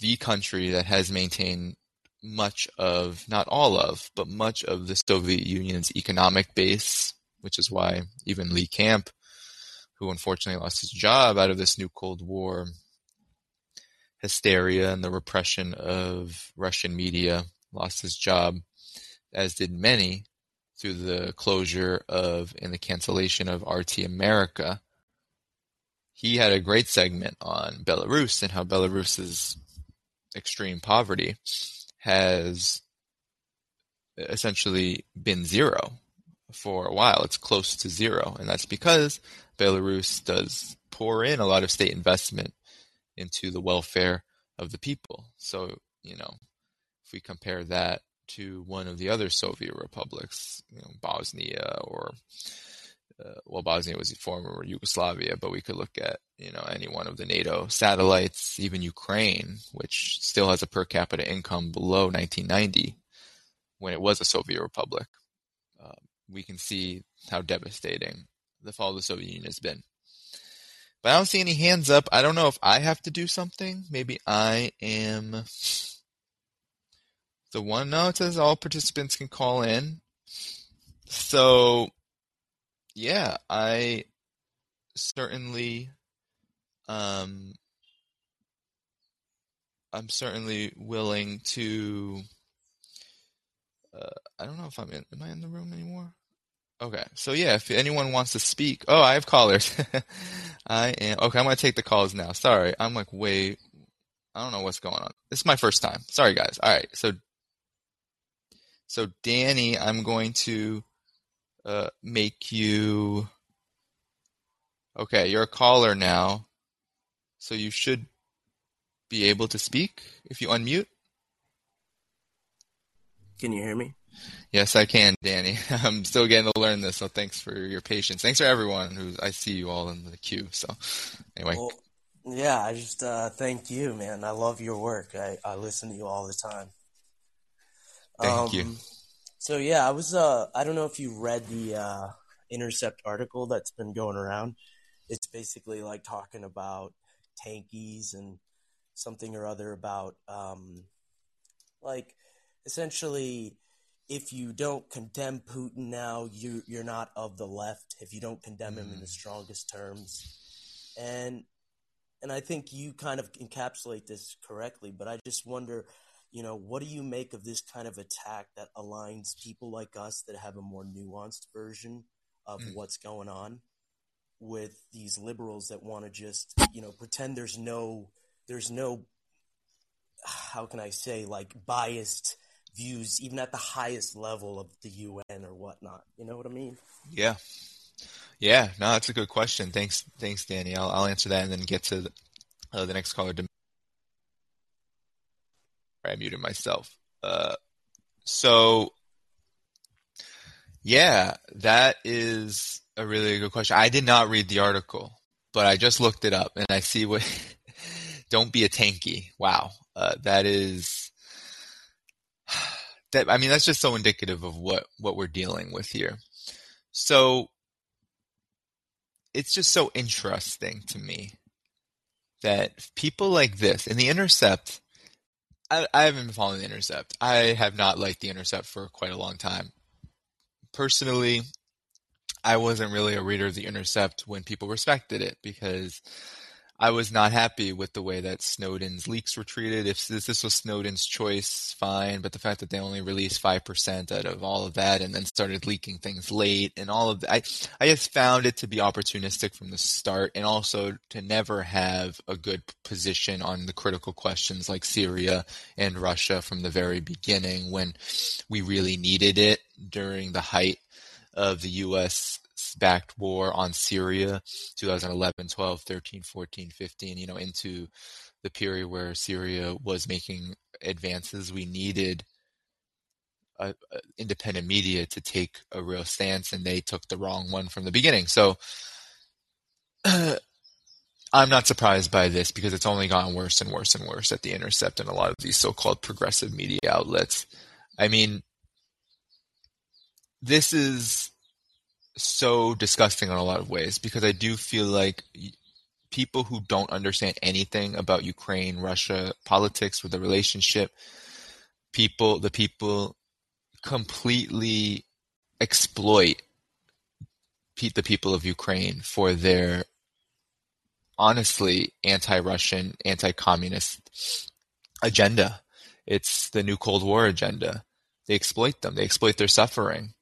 the country that has maintained much of, not all of, but much of the Soviet Union's economic base, which is why even Lee Camp, who unfortunately lost his job out of this new Cold War, hysteria and the repression of Russian media, lost his job, as did many, through the closure of and the cancellation of RT America. He had a great segment on Belarus and how Belarus's extreme poverty has essentially been zero for a while. It's close to zero, and that's because Belarus does pour in a lot of state investment into the welfare of the people. So, you know, if we compare that to one of the other Soviet republics, you know, Bosnia or uh, well, Bosnia was a former Yugoslavia, but we could look at you know any one of the NATO satellites, even Ukraine, which still has a per capita income below 1990, when it was a Soviet republic. Uh, we can see how devastating the fall of the Soviet Union has been. But I don't see any hands up. I don't know if I have to do something. Maybe I am the one. No, it says all participants can call in. So yeah, I certainly, um, I'm certainly willing to. Uh, I don't know if I'm in. Am I in the room anymore? Okay, so yeah, if anyone wants to speak, oh, I have callers. I am okay. I'm gonna take the calls now. Sorry, I'm like way. I don't know what's going on. This is my first time. Sorry, guys. All right, so so Danny, I'm going to uh, make you. Okay, you're a caller now, so you should be able to speak if you unmute. Can you hear me? Yes, I can, Danny. I'm still getting to learn this, so thanks for your patience. Thanks for everyone who I see you all in the queue. So, anyway. Well, yeah, I just uh, thank you, man. I love your work. I, I listen to you all the time. Thank um, you. So yeah, I was. Uh, I don't know if you read the uh, Intercept article that's been going around. It's basically like talking about tankies and something or other about um, like essentially if you don't condemn Putin now, you you're not of the left. If you don't condemn him in the mm. strongest terms, and and I think you kind of encapsulate this correctly. But I just wonder, you know, what do you make of this kind of attack that aligns people like us that have a more nuanced version of mm. what's going on with these liberals that want to just you know pretend there's no there's no how can I say like biased views, even at the highest level of the UN or whatnot. You know what I mean? Yeah, yeah. No, that's a good question. Thanks, thanks, Danny. I'll, I'll answer that and then get to the, uh, the next caller. I muted myself. Uh, so, yeah, that is a really good question. I did not read the article, but I just looked it up and I see what. don't be a tankie. Wow, uh, that is that I mean that's just so indicative of what what we're dealing with here. So it's just so interesting to me that people like this in the Intercept. I, I haven't been following the Intercept. I have not liked the Intercept for quite a long time. Personally, I wasn't really a reader of the Intercept when people respected it because I was not happy with the way that Snowden's leaks were treated. If this, was Snowden's choice, fine. But the fact that they only released five percent out of all of that, and then started leaking things late, and all of that, I I just found it to be opportunistic from the start, and also to never have a good position on the critical questions like Syria and Russia from the very beginning, when we really needed it during the height of the U.S backed war on Syria, 2011, 12, 13, 14, 15, you know, into the period where Syria was making advances. We needed a, a independent media to take a real stance, and they took the wrong one from the beginning. So I'm not surprised by this because it's only gotten worse and worse and worse at the Intercept and a lot of these so-called progressive media outlets. I mean, this is so disgusting in a lot of ways because I do feel like people who don't understand anything about Ukraine, Russia, politics, with the relationship, people, the people completely exploit the people of Ukraine for their honestly anti-Russian, anti-communist agenda. It's the new Cold War agenda. They exploit them. They exploit their suffering,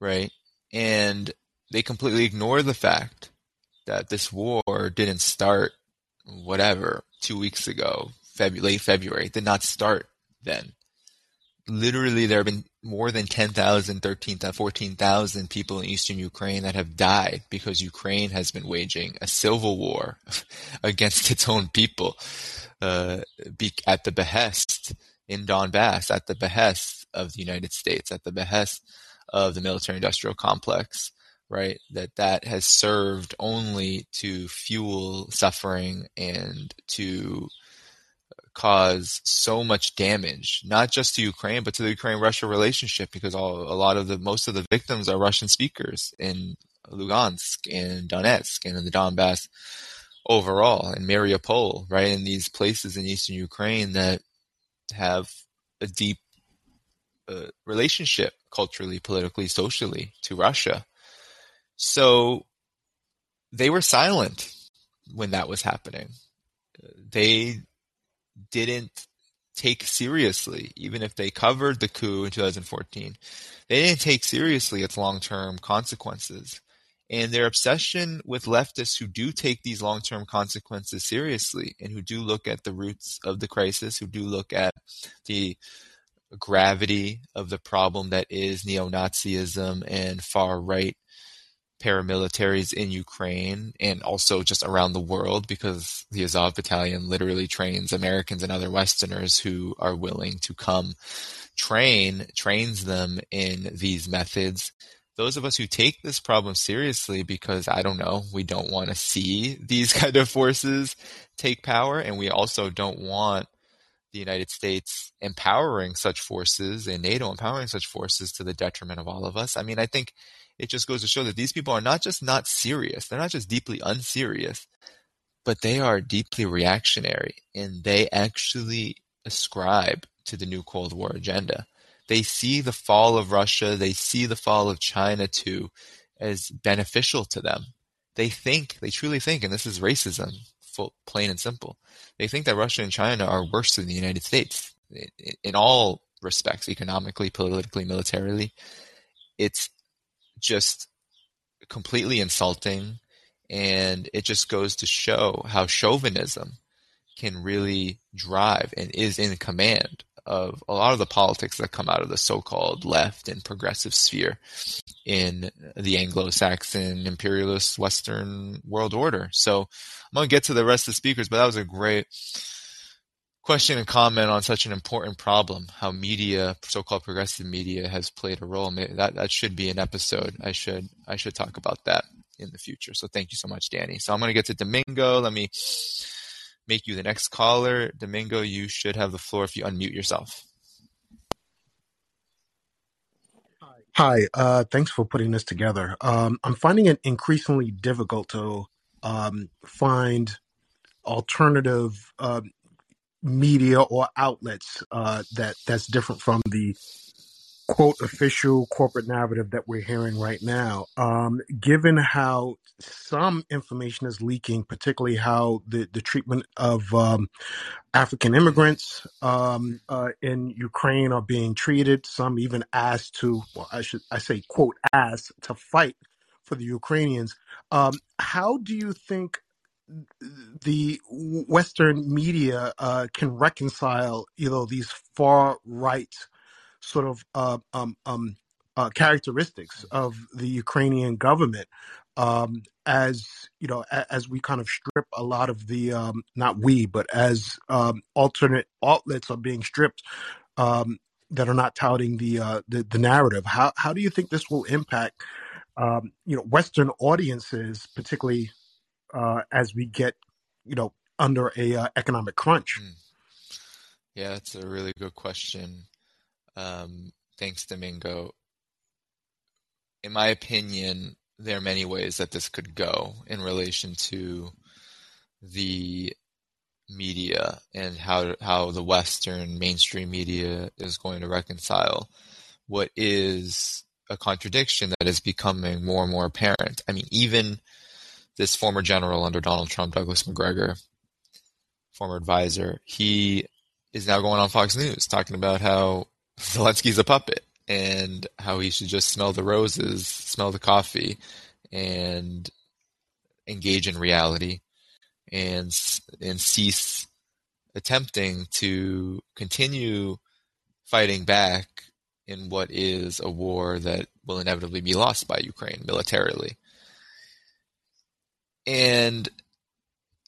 right? And they completely ignore the fact that this war didn't start whatever two weeks ago, Feb- late February. Did not start then. Literally, there have been more than 10,000, 13,000, 14,000 people in eastern Ukraine that have died because Ukraine has been waging a civil war against its own people uh, at the behest in Donbass, at the behest of the United States, at the behest of the military industrial complex, right? That that has served only to fuel suffering and to cause so much damage, not just to Ukraine, but to the Ukraine-Russia relationship, because all, a lot of the most of the victims are Russian speakers in Lugansk and Donetsk and in the Donbass overall, and Mariupol, right? In these places in eastern Ukraine that have a deep uh, relationship culturally, politically, socially to Russia. So they were silent when that was happening. They didn't take seriously, even if they covered the coup in 2014, they didn't take seriously its long-term consequences. And their obsession with leftists who do take these long-term consequences seriously and who do look at the roots of the crisis, who do look at the gravity of the problem that is neo-Nazism and far-right paramilitaries in Ukraine and also just around the world because the Azov battalion literally trains Americans and other Westerners who are willing to come train, trains them in these methods. Those of us who take this problem seriously because I don't know, we don't want to see these kind of forces take power and we also don't want the United States empowering such forces and NATO empowering such forces to the detriment of all of us. I mean, I think it just goes to show that these people are not just not serious, they're not just deeply unserious, but they are deeply reactionary and they actually ascribe to the new Cold War agenda. They see the fall of Russia, they see the fall of China too as beneficial to them. They think, they truly think, and this is racism, full, plain and simple. They think that Russia and China are worse than the United States in, in all respects, economically, politically, militarily. It's just completely insulting. And it just goes to show how chauvinism can really drive and is in command of a lot of the politics that come out of the so-called left and progressive sphere in the Anglo-Saxon imperialist Western world order. So I'm going to get to the rest of the speakers, but that was a great question and comment on such an important problem, how media, so-called progressive media, has played a role. That that should be an episode. I should I should talk about that in the future. So thank you so much, Danny. So I'm going to get to Domingo. Let me make you the next caller. Domingo, you should have the floor if you unmute yourself. Hi, uh, thanks for putting this together. Um, I'm finding it increasingly difficult to um, find alternative uh, media or outlets uh, that that's different from the quote official corporate narrative that we're hearing right now. Um, given how some information is leaking, particularly how the, the treatment of um, African immigrants um, uh, in Ukraine are being treated, some even asked to, well, I should I say, quote, asked to fight for the Ukrainians. Um, how do you think the Western media uh, can reconcile, you know, these far right sort of uh, um, um, uh, characteristics of the Ukrainian government um, as you know as we kind of strip a lot of the um, not we but as um, alternate outlets are being stripped um, that are not touting the, uh, the, the narrative. How how do you think this will impact um, you know Western audiences particularly uh, as we get you know under a uh, economic crunch? Mm. yeah that's a really good question um, thanks Domingo in my opinion there are many ways that this could go in relation to the media and how how the Western mainstream media is going to reconcile what is a contradiction that is becoming more and more apparent. I mean, even this former general under Donald Trump, Douglas Macgregor, former advisor, he is now going on Fox News talking about how Zelensky's a puppet and how he should just smell the roses, smell the coffee, and engage in reality, and and cease attempting to continue fighting back in what is a war that will inevitably be lost by Ukraine militarily. And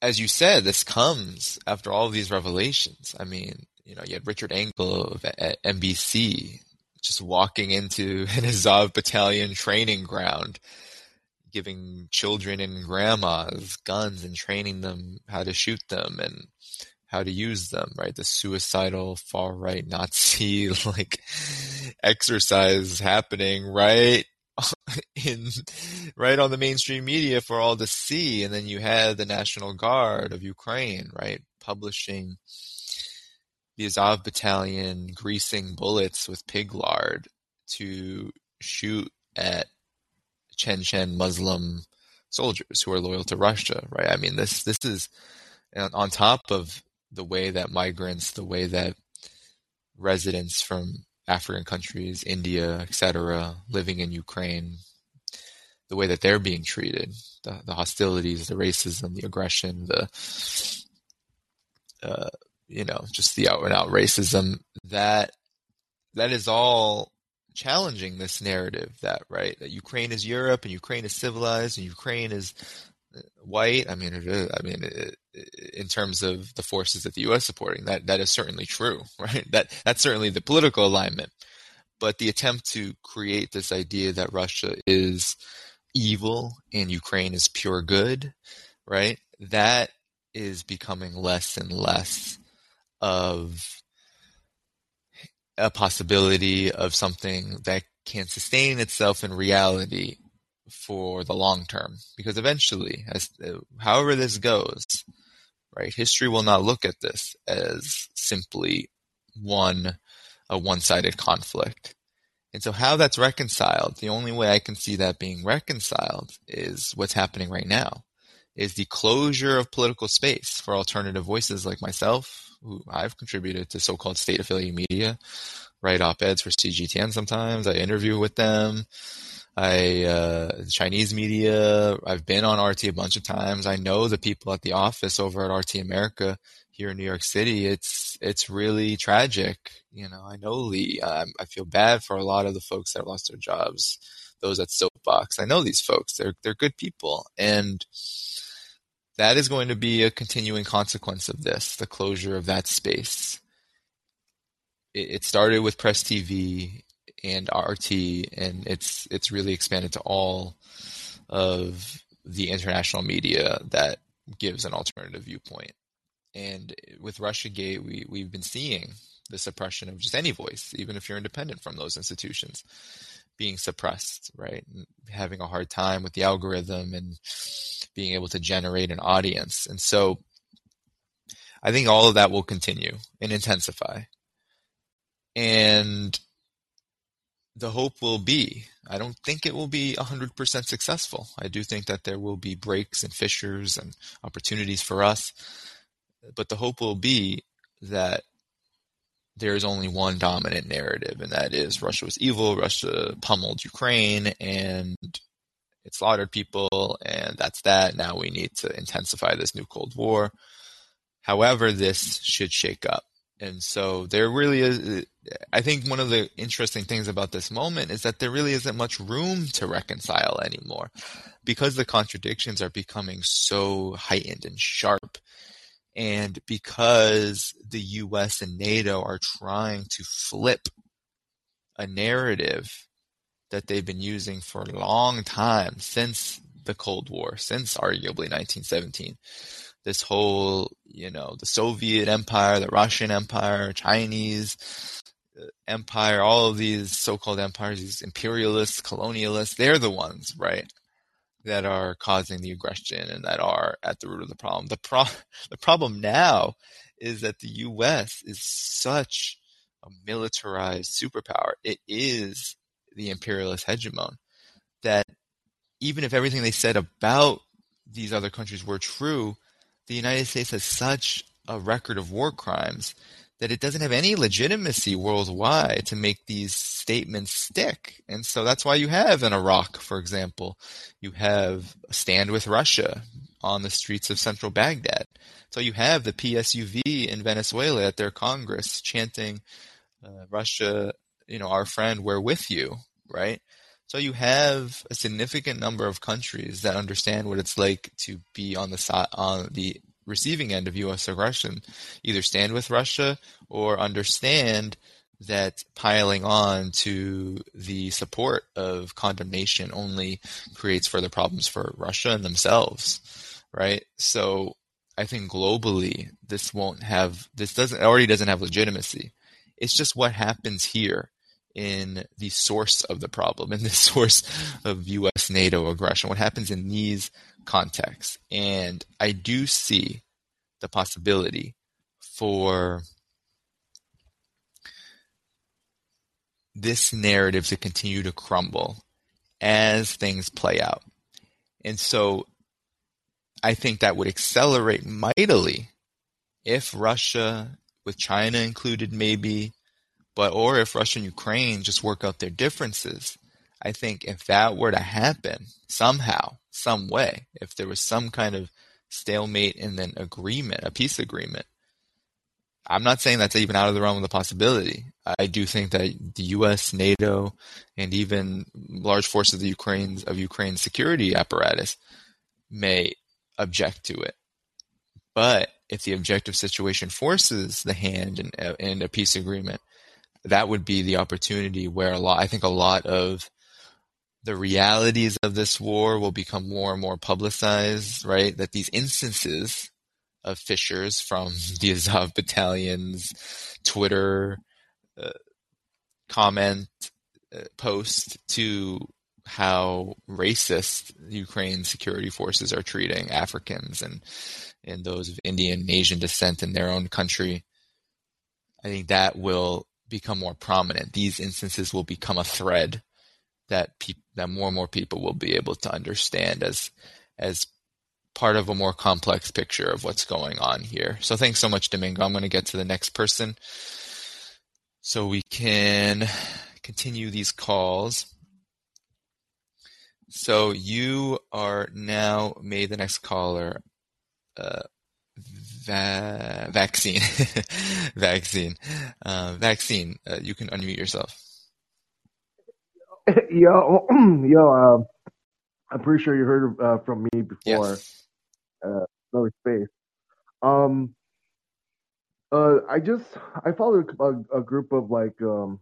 as you said, this comes after all these revelations. I mean, you know, you had Richard Engel of, at NBC just walking into an Azov battalion training ground, giving children and grandmas guns and training them how to shoot them and how to use them, right? The suicidal far right Nazi like exercise happening right in right on the mainstream media for all to see. And then you had the National Guard of Ukraine, right, publishing the Azov battalion greasing bullets with pig lard to shoot at Chechen Muslim soldiers who are loyal to Russia, right? I mean, this this is on top of the way that migrants, the way that residents from African countries, India, etc., living in Ukraine, the way that they're being treated, the, the hostilities, the racism, the aggression, the uh, you know, just the out and out racism that that is all challenging this narrative that right that Ukraine is Europe and Ukraine is civilized and Ukraine is uh, white. I mean, I mean, it, in terms of the forces that the U.S. supporting, that that is certainly true, right? That that's certainly the political alignment. But the attempt to create this idea that Russia is evil and Ukraine is pure good, right? That is becoming less and less of a possibility of something that can sustain itself in reality for the long term. Because eventually as however this goes right history will not look at this as simply one a one-sided conflict. And so how that's reconciled the only way i can see that being reconciled is what's happening right now is the closure of political space for alternative voices like myself who I've contributed to so-called state affiliate media, write op-eds for CGTN sometimes. I interview with them. I uh, Chinese media. I've been on RT a bunch of times. I know the people at the office over at RT America here in New York City. It's it's really tragic. You know, I know Lee. I feel bad for a lot of the folks that have lost their jobs. Those at Soapbox. I know these folks. They're they're good people, and that is going to be a continuing consequence of this, the closure of that space. It, it started with Press TV and RT, and it's it's really expanded to all of the international media that gives an alternative viewpoint. And with RussiaGate, we we've been seeing the suppression of just any voice, even if you're independent from those institutions being suppressed, right? And having a hard time with the algorithm and being able to generate an audience. And so I think all of that will continue and intensify. And the hope will be, I don't think it will be 100% successful. I do think that there will be breaks and fissures and opportunities for us. But the hope will be that there is only one dominant narrative, and that is Russia was evil, Russia pummeled Ukraine, and it slaughtered people, and that's that. Now we need to intensify this new Cold War. However, this should shake up. And so there really is, I think one of the interesting things about this moment is that there really isn't much room to reconcile anymore because the contradictions are becoming so heightened and sharp and because the US and NATO are trying to flip a narrative that they've been using for a long time since the Cold War, since arguably 1917. This whole, you know, the Soviet Empire, the Russian Empire, Chinese uh, Empire, all of these so-called empires, these imperialists, colonialists, they're the ones, right, that are causing the aggression and that are at the root of the problem. The pro- the problem now is that the US is such a militarized superpower. It is the imperialist hegemon that even if everything they said about these other countries were true, the United States has such a record of war crimes that it doesn't have any legitimacy worldwide to make these statements stick. And so that's why you have in Iraq, for example, you have stand with Russia on the streets of central Baghdad. So you have the PSUV in Venezuela at their Congress chanting, uh, Russia, you know, our friend, we're with you, right? So you have a significant number of countries that understand what it's like to be on the side, on the receiving end of U.S. aggression either stand with Russia or understand that piling on to the support of condemnation only creates further problems for Russia and themselves, right? So I think globally this won't have this doesn't already doesn't have legitimacy. It's just what happens here in the source of the problem, in the source of U.S. NATO aggression. What happens in these contexts, and I do see the possibility for this narrative to continue to crumble as things play out. And so I think that would accelerate mightily if Russia, with China included, maybe, but or if Russia and Ukraine just work out their differences. I think if that were to happen somehow, some way, if there was some kind of stalemate and then agreement, a peace agreement, I'm not saying that's even out of the realm of the possibility. I do think that the U.S., NATO, and even large forces of the Ukraine's of Ukraine's security apparatus may object to it. But if the objective situation forces the hand in, in uh, a peace agreement, that would be the opportunity where a lot, I think a lot of the realities of this war will become more and more publicized, right? That these instances of fissures from the Azov battalion's Twitter uh, comment uh, post to how racist Ukraine security forces are treating Africans and and those of Indian and Asian descent in their own country. I think that will become more prominent. These instances will become a thread that pe- that more and more people will be able to understand as as part of a more complex picture of what's going on here. So thanks so much, Domingo. I'm going to get to the next person so we can continue these calls. So you are now made the next caller. Uh, va- vaccine, vaccine, uh, vaccine. Uh, you can unmute yourself. Yo, yo, uh, I'm pretty sure you heard uh, from me before. Yes. Uh, another space. Um, uh, I just I followed a, a group of like um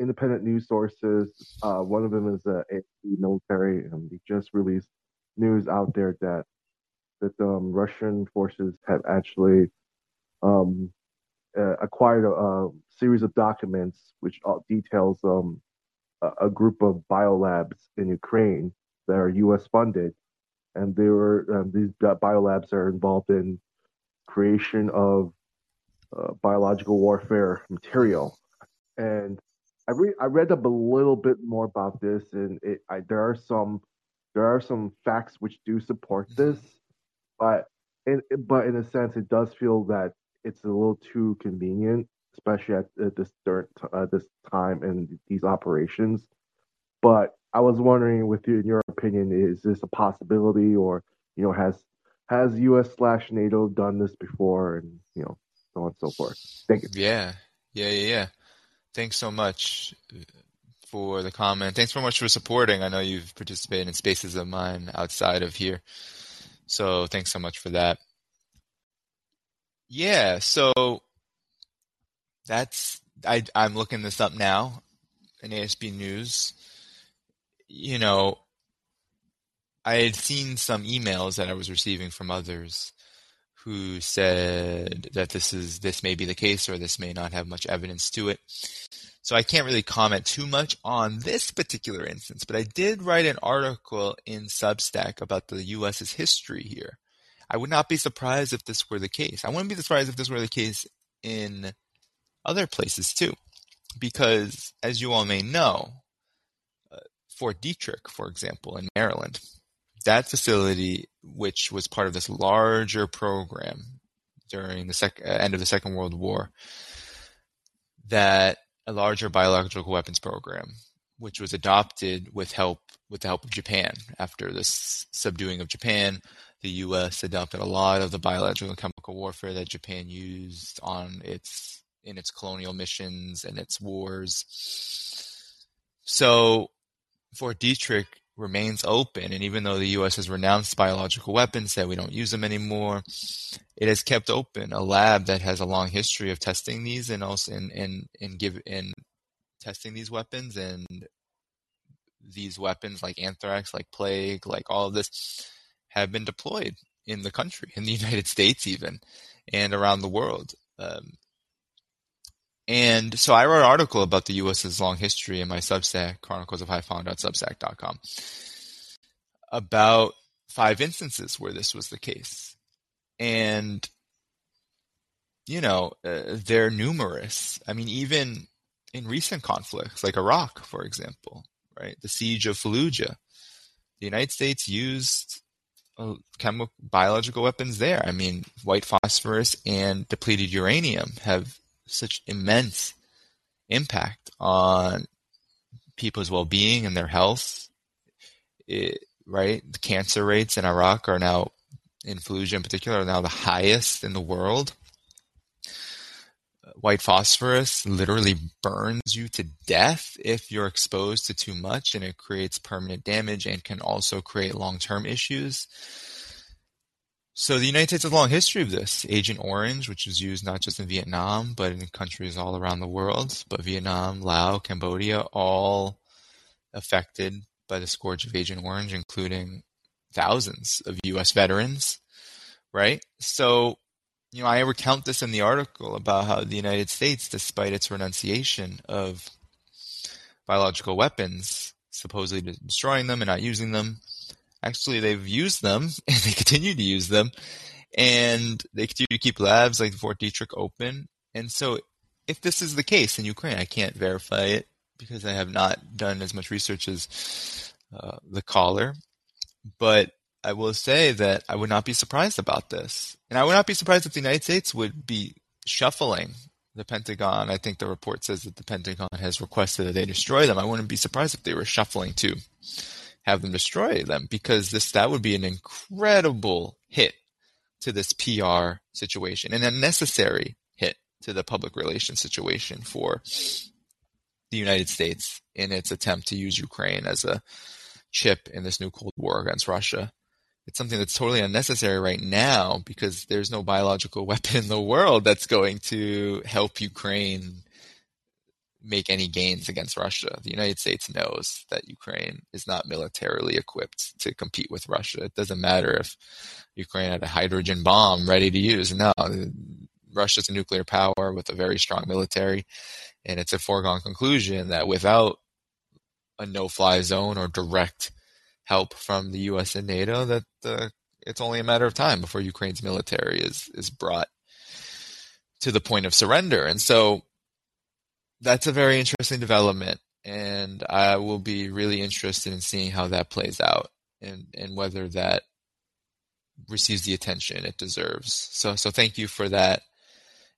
independent news sources. Uh, one of them is uh, AFP military, and they just released news out there that that um, Russian forces have actually um, uh, acquired a, a, series of documents which details um, a, group of biolabs in Ukraine that are U.S. funded, and they were um, these biolabs are involved in creation of uh, biological warfare material, and I read I read up a little bit more about this, and it, I, there are some there are some facts which do support this, but in but in a sense, it does feel that it's a little too convenient, especially at, at this uh, this time and these operations. But I was wondering, with you, in your opinion, is this a possibility, or you know, has has U.S. slash NATO done this before, and you know, so on and so forth? Thank you. Yeah, yeah, yeah, yeah thanks so much for the comment. Thanks so much for supporting. I know you've participated in spaces of mine outside of here. So thanks so much for that. Yeah, so that's I I'm looking this up now in ASB News. You know, I had seen some emails that I was receiving from others who said that this is this may be the case or this may not have much evidence to it. So I can't really comment too much on this particular instance, but I did write an article in Substack about the US's history here. I would not be surprised if this were the case. I wouldn't be surprised if this were the case in other places too, because as you all may know, uh, Fort Detrick, for example, in Maryland, that facility, which was part of this larger program during the sec- uh, end of the Second World War, that a larger biological weapons program, which was adopted with help with the help of Japan after the subduing of Japan. The U.S. adopted a lot of the biological and chemical warfare that Japan used on its in its colonial missions and its wars. So Fort Detrick remains open. And even though the U.S. has renounced biological weapons, said we don't use them anymore, it has kept open a lab that has a long history of testing these and also in in in give in testing these weapons and these weapons like anthrax, like plague, like all of this have been deployed in the country, in the United States even, and around the world. Um, and so I wrote an article about the U.S.'s long history in my Substack, Chronicles of chroniclesofhaiphong.substack.com, about five instances where this was the case. And, you know, uh, they're numerous. I mean, even in recent conflicts, like Iraq, for example, right? The siege of Fallujah. The United States used uh, chemical biological weapons there. I mean, white phosphorus and depleted uranium have such immense impact on people's well-being and their health. It, right, the cancer rates in Iraq are now, in Fallujah in particular, are now the highest in the world. White phosphorus literally burns you to death if you're exposed to too much, and it creates permanent damage and can also create long-term issues. So the United States has a long history of this. Agent Orange, which was used not just in Vietnam, but in countries all around the world. But Vietnam, Laos, Cambodia, all affected by the scourge of Agent Orange, including thousands of U.S. veterans, right? So, you know, I recount this in the article about how the United States, despite its renunciation of biological weapons, supposedly destroying them and not using them, actually they've used them and they continue to use them and they continue to keep labs like Fort Detrick open. And so if this is the case in Ukraine, I can't verify it because I have not done as much research as uh, the caller, but I will say that I would not be surprised about this. And I would not be surprised if the United States would be shuffling the Pentagon. I think the report says that the Pentagon has requested that they destroy them. I wouldn't be surprised if they were shuffling too have them destroy them because this that would be an incredible hit to this PR situation and a necessary hit to the public relations situation for the United States in its attempt to use Ukraine as a chip in this new Cold War against Russia. It's something that's totally unnecessary right now because there's no biological weapon in the world that's going to help Ukraine make any gains against Russia. The United States knows that Ukraine is not militarily equipped to compete with Russia. It doesn't matter if Ukraine had a hydrogen bomb ready to use. No, Russia's a nuclear power with a very strong military, and it's a foregone conclusion that without a no-fly zone or direct help from the U.S. and NATO, that uh, it's only a matter of time before Ukraine's military is is brought to the point of surrender. And so that's a very interesting development, and I will be really interested in seeing how that plays out and and whether that receives the attention it deserves. So so thank you for that.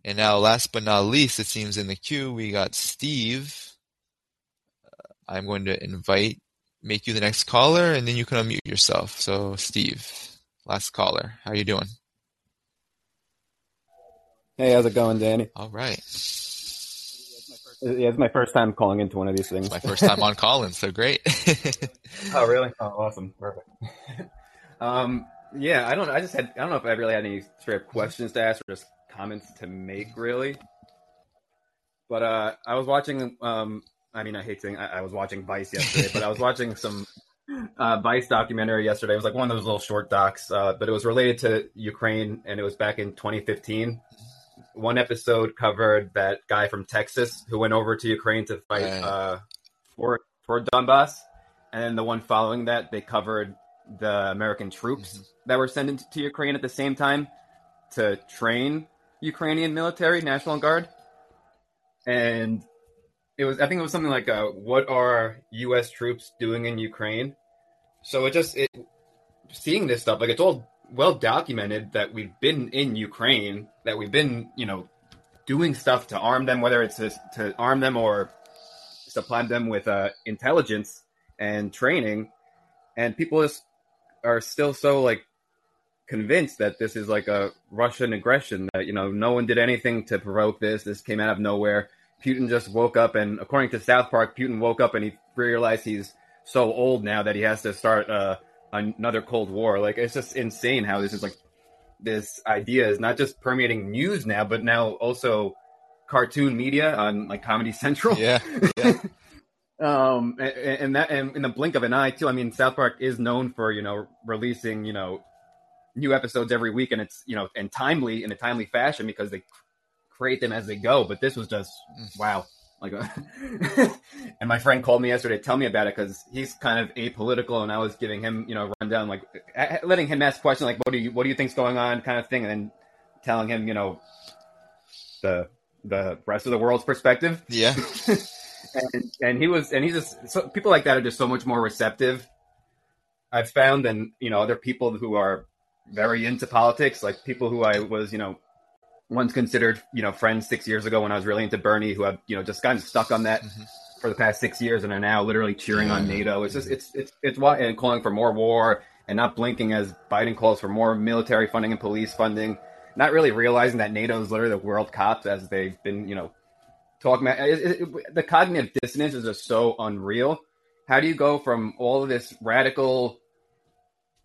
And now, last but not least, it seems in the queue we got Steve. Uh, I'm going to invite, make you the next caller, and then you can unmute yourself. So, Steve, last caller, how are you doing? Hey, how's it going, Danny? All right. Yeah, it's my first time calling into one of these things. It's my first time on calling, so great. oh, really? Oh, awesome. Perfect. um, yeah, I don't. I just had. I don't know if I really had any straight up questions to ask or just comments to make, really. But uh, I was watching. Um, I mean, I hate saying I, I was watching Vice yesterday, but I was watching some uh, Vice documentary yesterday. It was like one of those little short docs, uh, but it was related to Ukraine, and it was back in 2015 one episode covered that guy from Texas who went over to Ukraine to fight uh, for for Donbass, and then the one following that they covered the American troops mm-hmm. that were sent into Ukraine at the same time to train Ukrainian military, National Guard, and it was I think it was something like uh, what are U.S. troops doing in Ukraine? So it just it seeing this stuff like it's all well documented that we've been in Ukraine, that we've been, you know, doing stuff to arm them, whether it's to, to arm them or supply them with uh, intelligence and training. And people just are still so like convinced that this is like a Russian aggression, that, you know, no one did anything to provoke this. This came out of nowhere. Putin just woke up, and according to South Park, Putin woke up and he realized he's so old now that he has to start uh, another Cold War. Like it's just insane how this is like this idea is not just permeating news now, but now also cartoon media on like Comedy Central. Yeah. yeah. um, and, and, that and in the blink of an eye too. I mean, South Park is known for you know releasing you know new episodes every week, and it's you know and timely in a timely fashion because they create them as they go. But this was just mm. wow. Like, and my friend called me yesterday to tell me about it because he's kind of apolitical, and I was giving him, you know, rundown, like letting him ask questions like, "What do you, what do you think's going on?" kind of thing, and then telling him, you know, the the rest of the world's perspective. Yeah. and, and he was, and he's just so, people like that are just so much more receptive. I've found than you know other people who are very into politics, like people who I was, you know, once considered, you know, friends six years ago when I was really into Bernie, who have, you know, just gotten stuck on that mm-hmm. for the past six years and are now literally cheering yeah. on NATO. It's just, it's, it's, it's why, and calling for more war and not blinking as Biden calls for more military funding and police funding, not really realizing that NATO is literally the world cops as they've been, you know, talking about. It, it, it, the cognitive dissonance is just so unreal. How do you go from all of this radical,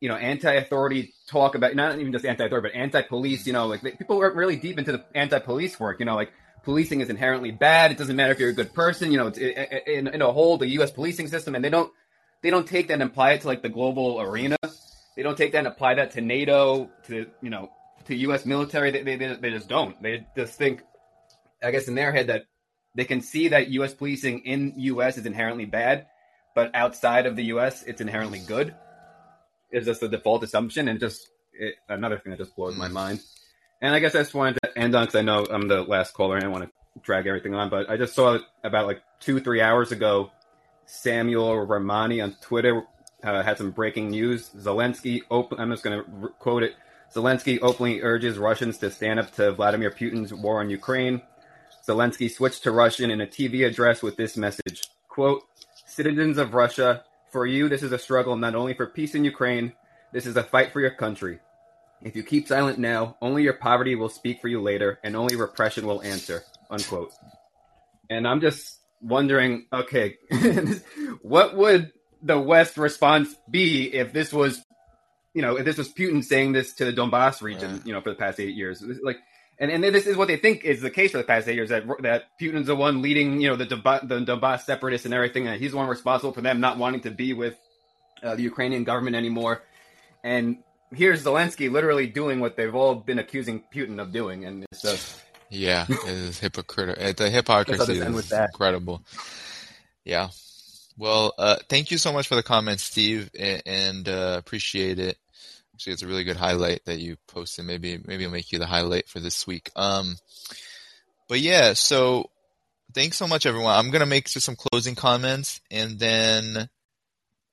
you know, anti-authority talk about not even just anti-authority, but anti-police. You know, like people are really deep into the anti-police work. You know, like policing is inherently bad. It doesn't matter if you're a good person. You know, it's in, in a whole the U.S. policing system, and they don't they don't take that and apply it to like the global arena. They don't take that and apply that to NATO, to you know, to U.S. military. They they, they just don't. They just think, I guess, in their head that they can see that U.S. policing in U.S. is inherently bad, but outside of the U.S. it's inherently good is just the default assumption, and just it, another thing that just blows my mm. mind. And I guess I just wanted to end on because I know I'm the last caller and I want to drag everything on, but I just saw about like two, three hours ago, Samuel Ramani on Twitter uh, had some breaking news. Zelensky, open, I'm just going to re- quote it. Zelensky openly urges Russians to stand up to Vladimir Putin's war on Ukraine. Zelensky switched to Russian in a TV address with this message quote, Citizens of Russia, for you, this is a struggle not only for peace in Ukraine, this is a fight for your country. If you keep silent now, only your poverty will speak for you later, and only repression will answer. Unquote. And I'm just wondering, okay, what would the West response be if this was, you know, if this was Putin saying this to the Donbass region, you know, for the past eight years? Like, and, and this is what they think is the case for the past eight years that that Putin's the one leading, you know, the Donbass, the Donbass separatists and everything, and he's the one responsible for them not wanting to be with uh, the Ukrainian government anymore. And here's Zelensky literally doing what they've all been accusing Putin of doing, and it's just yeah, it is hypocritical. The hypocrisy is incredible. Yeah. Well, uh, thank you so much for the comments, Steve, and uh, appreciate it. Actually, it's a really good highlight that you posted. Maybe maybe I'll make you the highlight for this week. Um, but yeah, so thanks so much, everyone. I'm gonna make just some closing comments, and then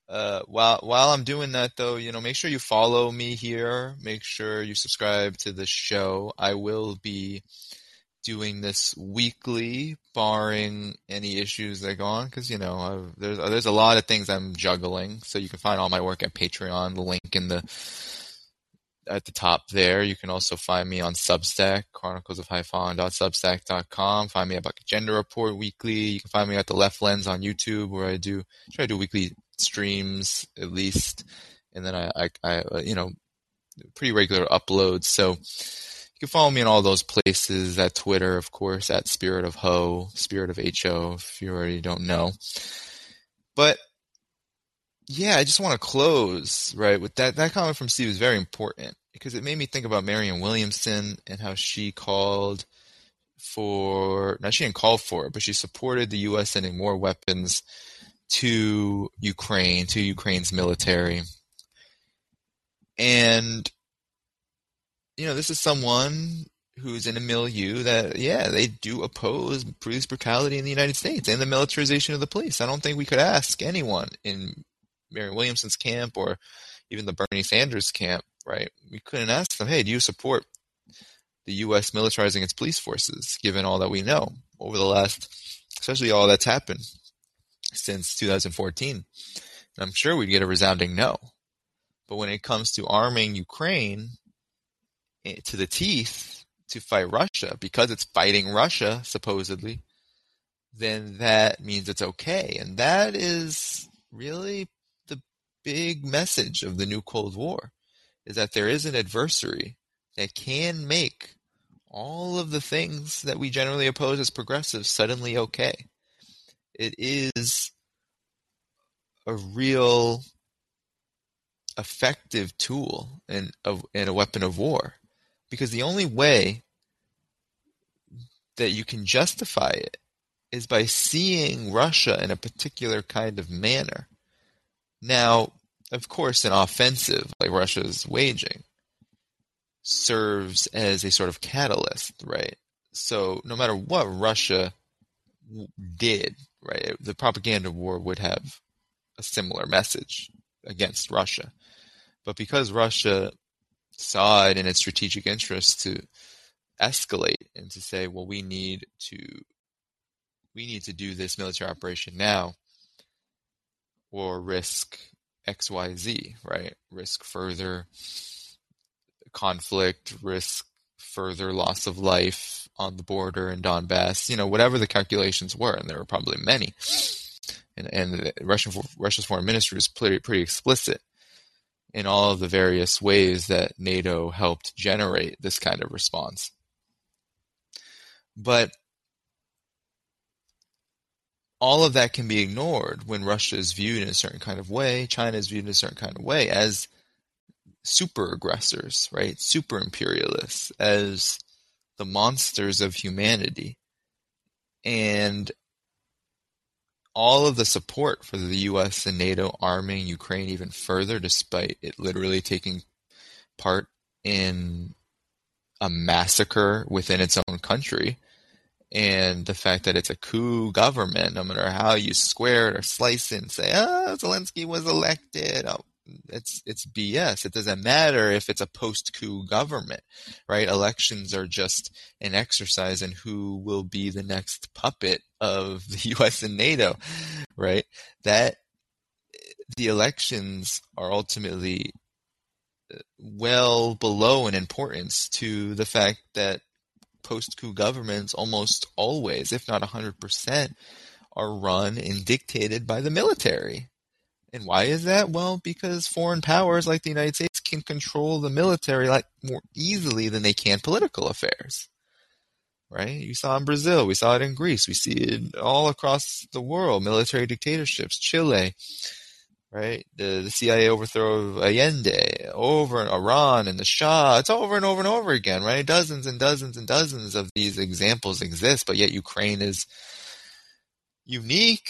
uh, while while I'm doing that, though, you know, make sure you follow me here. Make sure you subscribe to the show. I will be doing this weekly, barring any issues that go on, because you know I've, there's there's a lot of things I'm juggling. So you can find all my work at Patreon. The link in the at the top there. You can also find me on Substack, chronicles of Haiphong.substack.com. Find me at Black Agenda Report weekly. You can find me at the Left Lens on YouTube, where I do try to do weekly streams at least, and then I, I, I uh, you know, pretty regular uploads. So you can follow me in all those places. At Twitter, of course, at Spirit of Ho, Spirit of Ho, if you already don't know. But yeah, I just want to close right with that. That comment from Steve is very important because it made me think about Marianne Williamson and how she called for. Now she didn't call for it, but she supported the U.S. sending more weapons to Ukraine, to Ukraine's military, and you know this is someone who's in a milieu that, yeah, they do oppose police brutality in the United States and the militarization of the police. I don't think we could ask anyone in Marianne Williamson's camp or even the Bernie Sanders camp, right? We couldn't ask them, hey, do you support the U.S. militarizing its police forces, given all that we know over the last, especially all that's happened since 2014? And I'm sure we'd get a resounding no. But when it comes to arming Ukraine eh, to the teeth to fight Russia, because it's fighting Russia, supposedly, then that means it's okay. And that is really big message of the new Cold War is that there is an adversary that can make all of the things that we generally oppose as progressives suddenly okay. It is a real effective tool and and a weapon of war because the only way that you can justify it is by seeing Russia in a particular kind of manner now, of course, an offensive like Russia's waging serves as a sort of catalyst, right? So no matter what Russia did, right? The propaganda war would have a similar message against Russia. But because Russia saw it in its strategic interest to escalate and to say, well, we need to we need to do this military operation now or risk XYZ, right? Risk further conflict, risk further loss of life on the border in Donbass, you know, whatever the calculations were, and there were probably many. And, and Russian Russia's foreign ministry was pretty, pretty explicit in all of the various ways that NATO helped generate this kind of response. But all of that can be ignored when Russia is viewed in a certain kind of way, China is viewed in a certain kind of way as super aggressors, right? Super imperialists, as the monsters of humanity. And all of the support for the US and NATO arming Ukraine even further, despite it literally taking part in a massacre within its own country, and the fact that it's a coup government, no matter how you square it or slice it and say, oh, Zelensky was elected. Oh, it's it's BS. It doesn't matter if it's a post-coup government, right? Elections are just an exercise in who will be the next puppet of the U.S. and NATO, right? That the elections are ultimately uh, well below in importance to the fact that post-coup governments almost always, if not 100%, are run and dictated by the military. And why is that? Well, because foreign powers like the United States can control the military like more easily than they can political affairs. Right? You saw in Brazil, we saw it in Greece, we see it all across the world, military dictatorships, Chile, right? The, the CIA overthrow of Allende, over in Iran and the Shah. It's over and over and over again, right? Dozens and dozens and dozens of these examples exist, but yet Ukraine is unique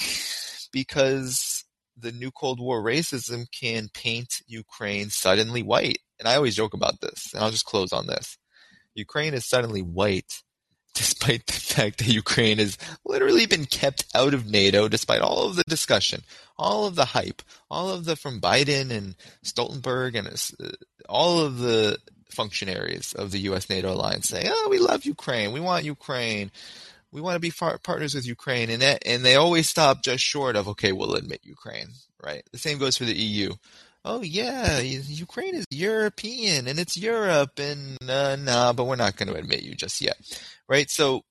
because the new Cold War racism can paint Ukraine suddenly white. And I always joke about this, and I'll just close on this. Ukraine is suddenly white despite the fact that Ukraine has literally been kept out of NATO, despite all of the discussion, all of the hype, all of the from Biden and Stoltenberg and uh, all of the functionaries of the U.S. NATO alliance saying, "Oh, we love Ukraine. We want Ukraine. We want to be far- partners with Ukraine," and that, and they always stop just short of, "Okay, we'll admit Ukraine." Right. The same goes for the EU oh yeah, Ukraine is European and it's Europe and uh, nah, but we're not going to admit you just yet, right? So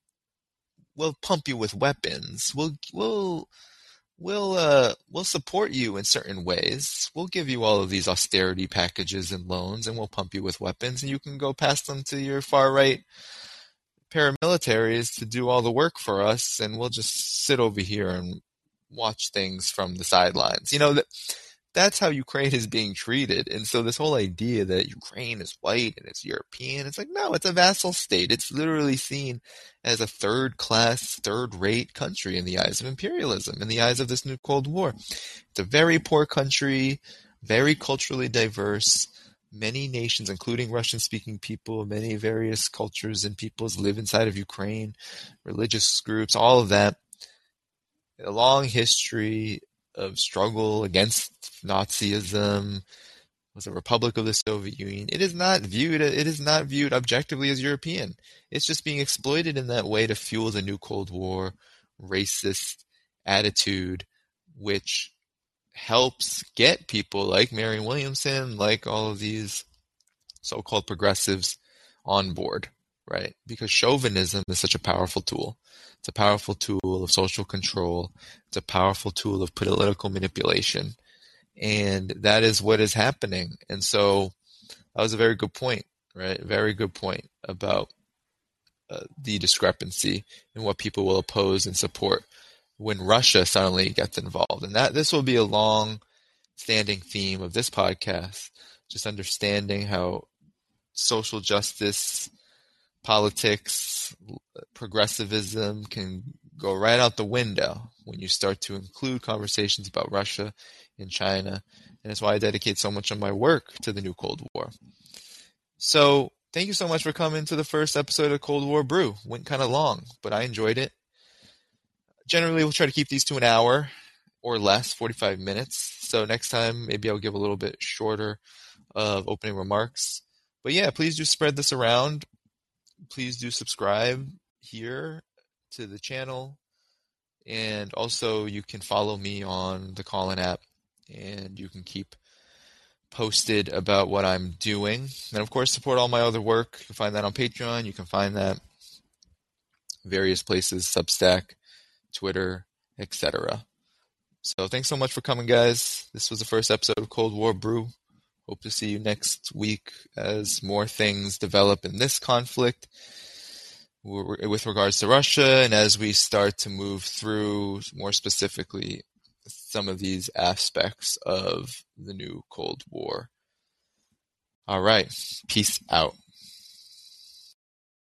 we'll pump you with weapons. We'll we'll we'll uh, we'll support you in certain ways. We'll give you all of these austerity packages and loans, and we'll pump you with weapons, and you can go pass them to your far right paramilitaries to do all the work for us, and we'll just sit over here and watch things from the sidelines. You know that that's how Ukraine is being treated. And so this whole idea that Ukraine is white and it's European, it's like, no, it's a vassal state. It's literally seen as a third class, third rate country in the eyes of imperialism, in the eyes of this new Cold War. It's a very poor country, very culturally diverse. Many nations, including Russian speaking people, many various cultures and peoples live inside of Ukraine, religious groups, all of that. A long history of struggle against Nazism, was a republic of the Soviet Union. It is not viewed it is not viewed objectively as European. It's just being exploited in that way to fuel the new Cold War racist attitude, which helps get people like Marianne Williamson, like all of these so-called progressives on board, right? Because chauvinism is such a powerful tool. It's a powerful tool of social control. It's a powerful tool of political manipulation. And that is what is happening. And so that was a very good point, right? Very good point about uh, the discrepancy in what people will oppose and support when Russia suddenly gets involved. And that this will be a long standing theme of this podcast, just understanding how social justice politics, progressivism can go right out the window when you start to include conversations about Russia and China. And that's why I dedicate so much of my work to the new Cold War. So thank you so much for coming to the first episode of Cold War Brew. Went kind of long, but I enjoyed it. generally, we'll try to keep these to an hour or less, 45 minutes. So next time, maybe I'll give a little bit shorter of opening remarks. But yeah, please do spread this around. Please do subscribe here to the channel. And also, you can follow me on the Callin app and you can keep posted about what I'm doing. And of course, support all my other work. You can find that on Patreon. You can find that various places, Substack, Twitter, etc. So thanks so much for coming, guys. This was the first episode of Cold War Brew. Hope to see you next week as more things develop in this conflict with regards to Russia and as we start to move through more specifically some of these aspects of the new Cold War. All right. Peace out.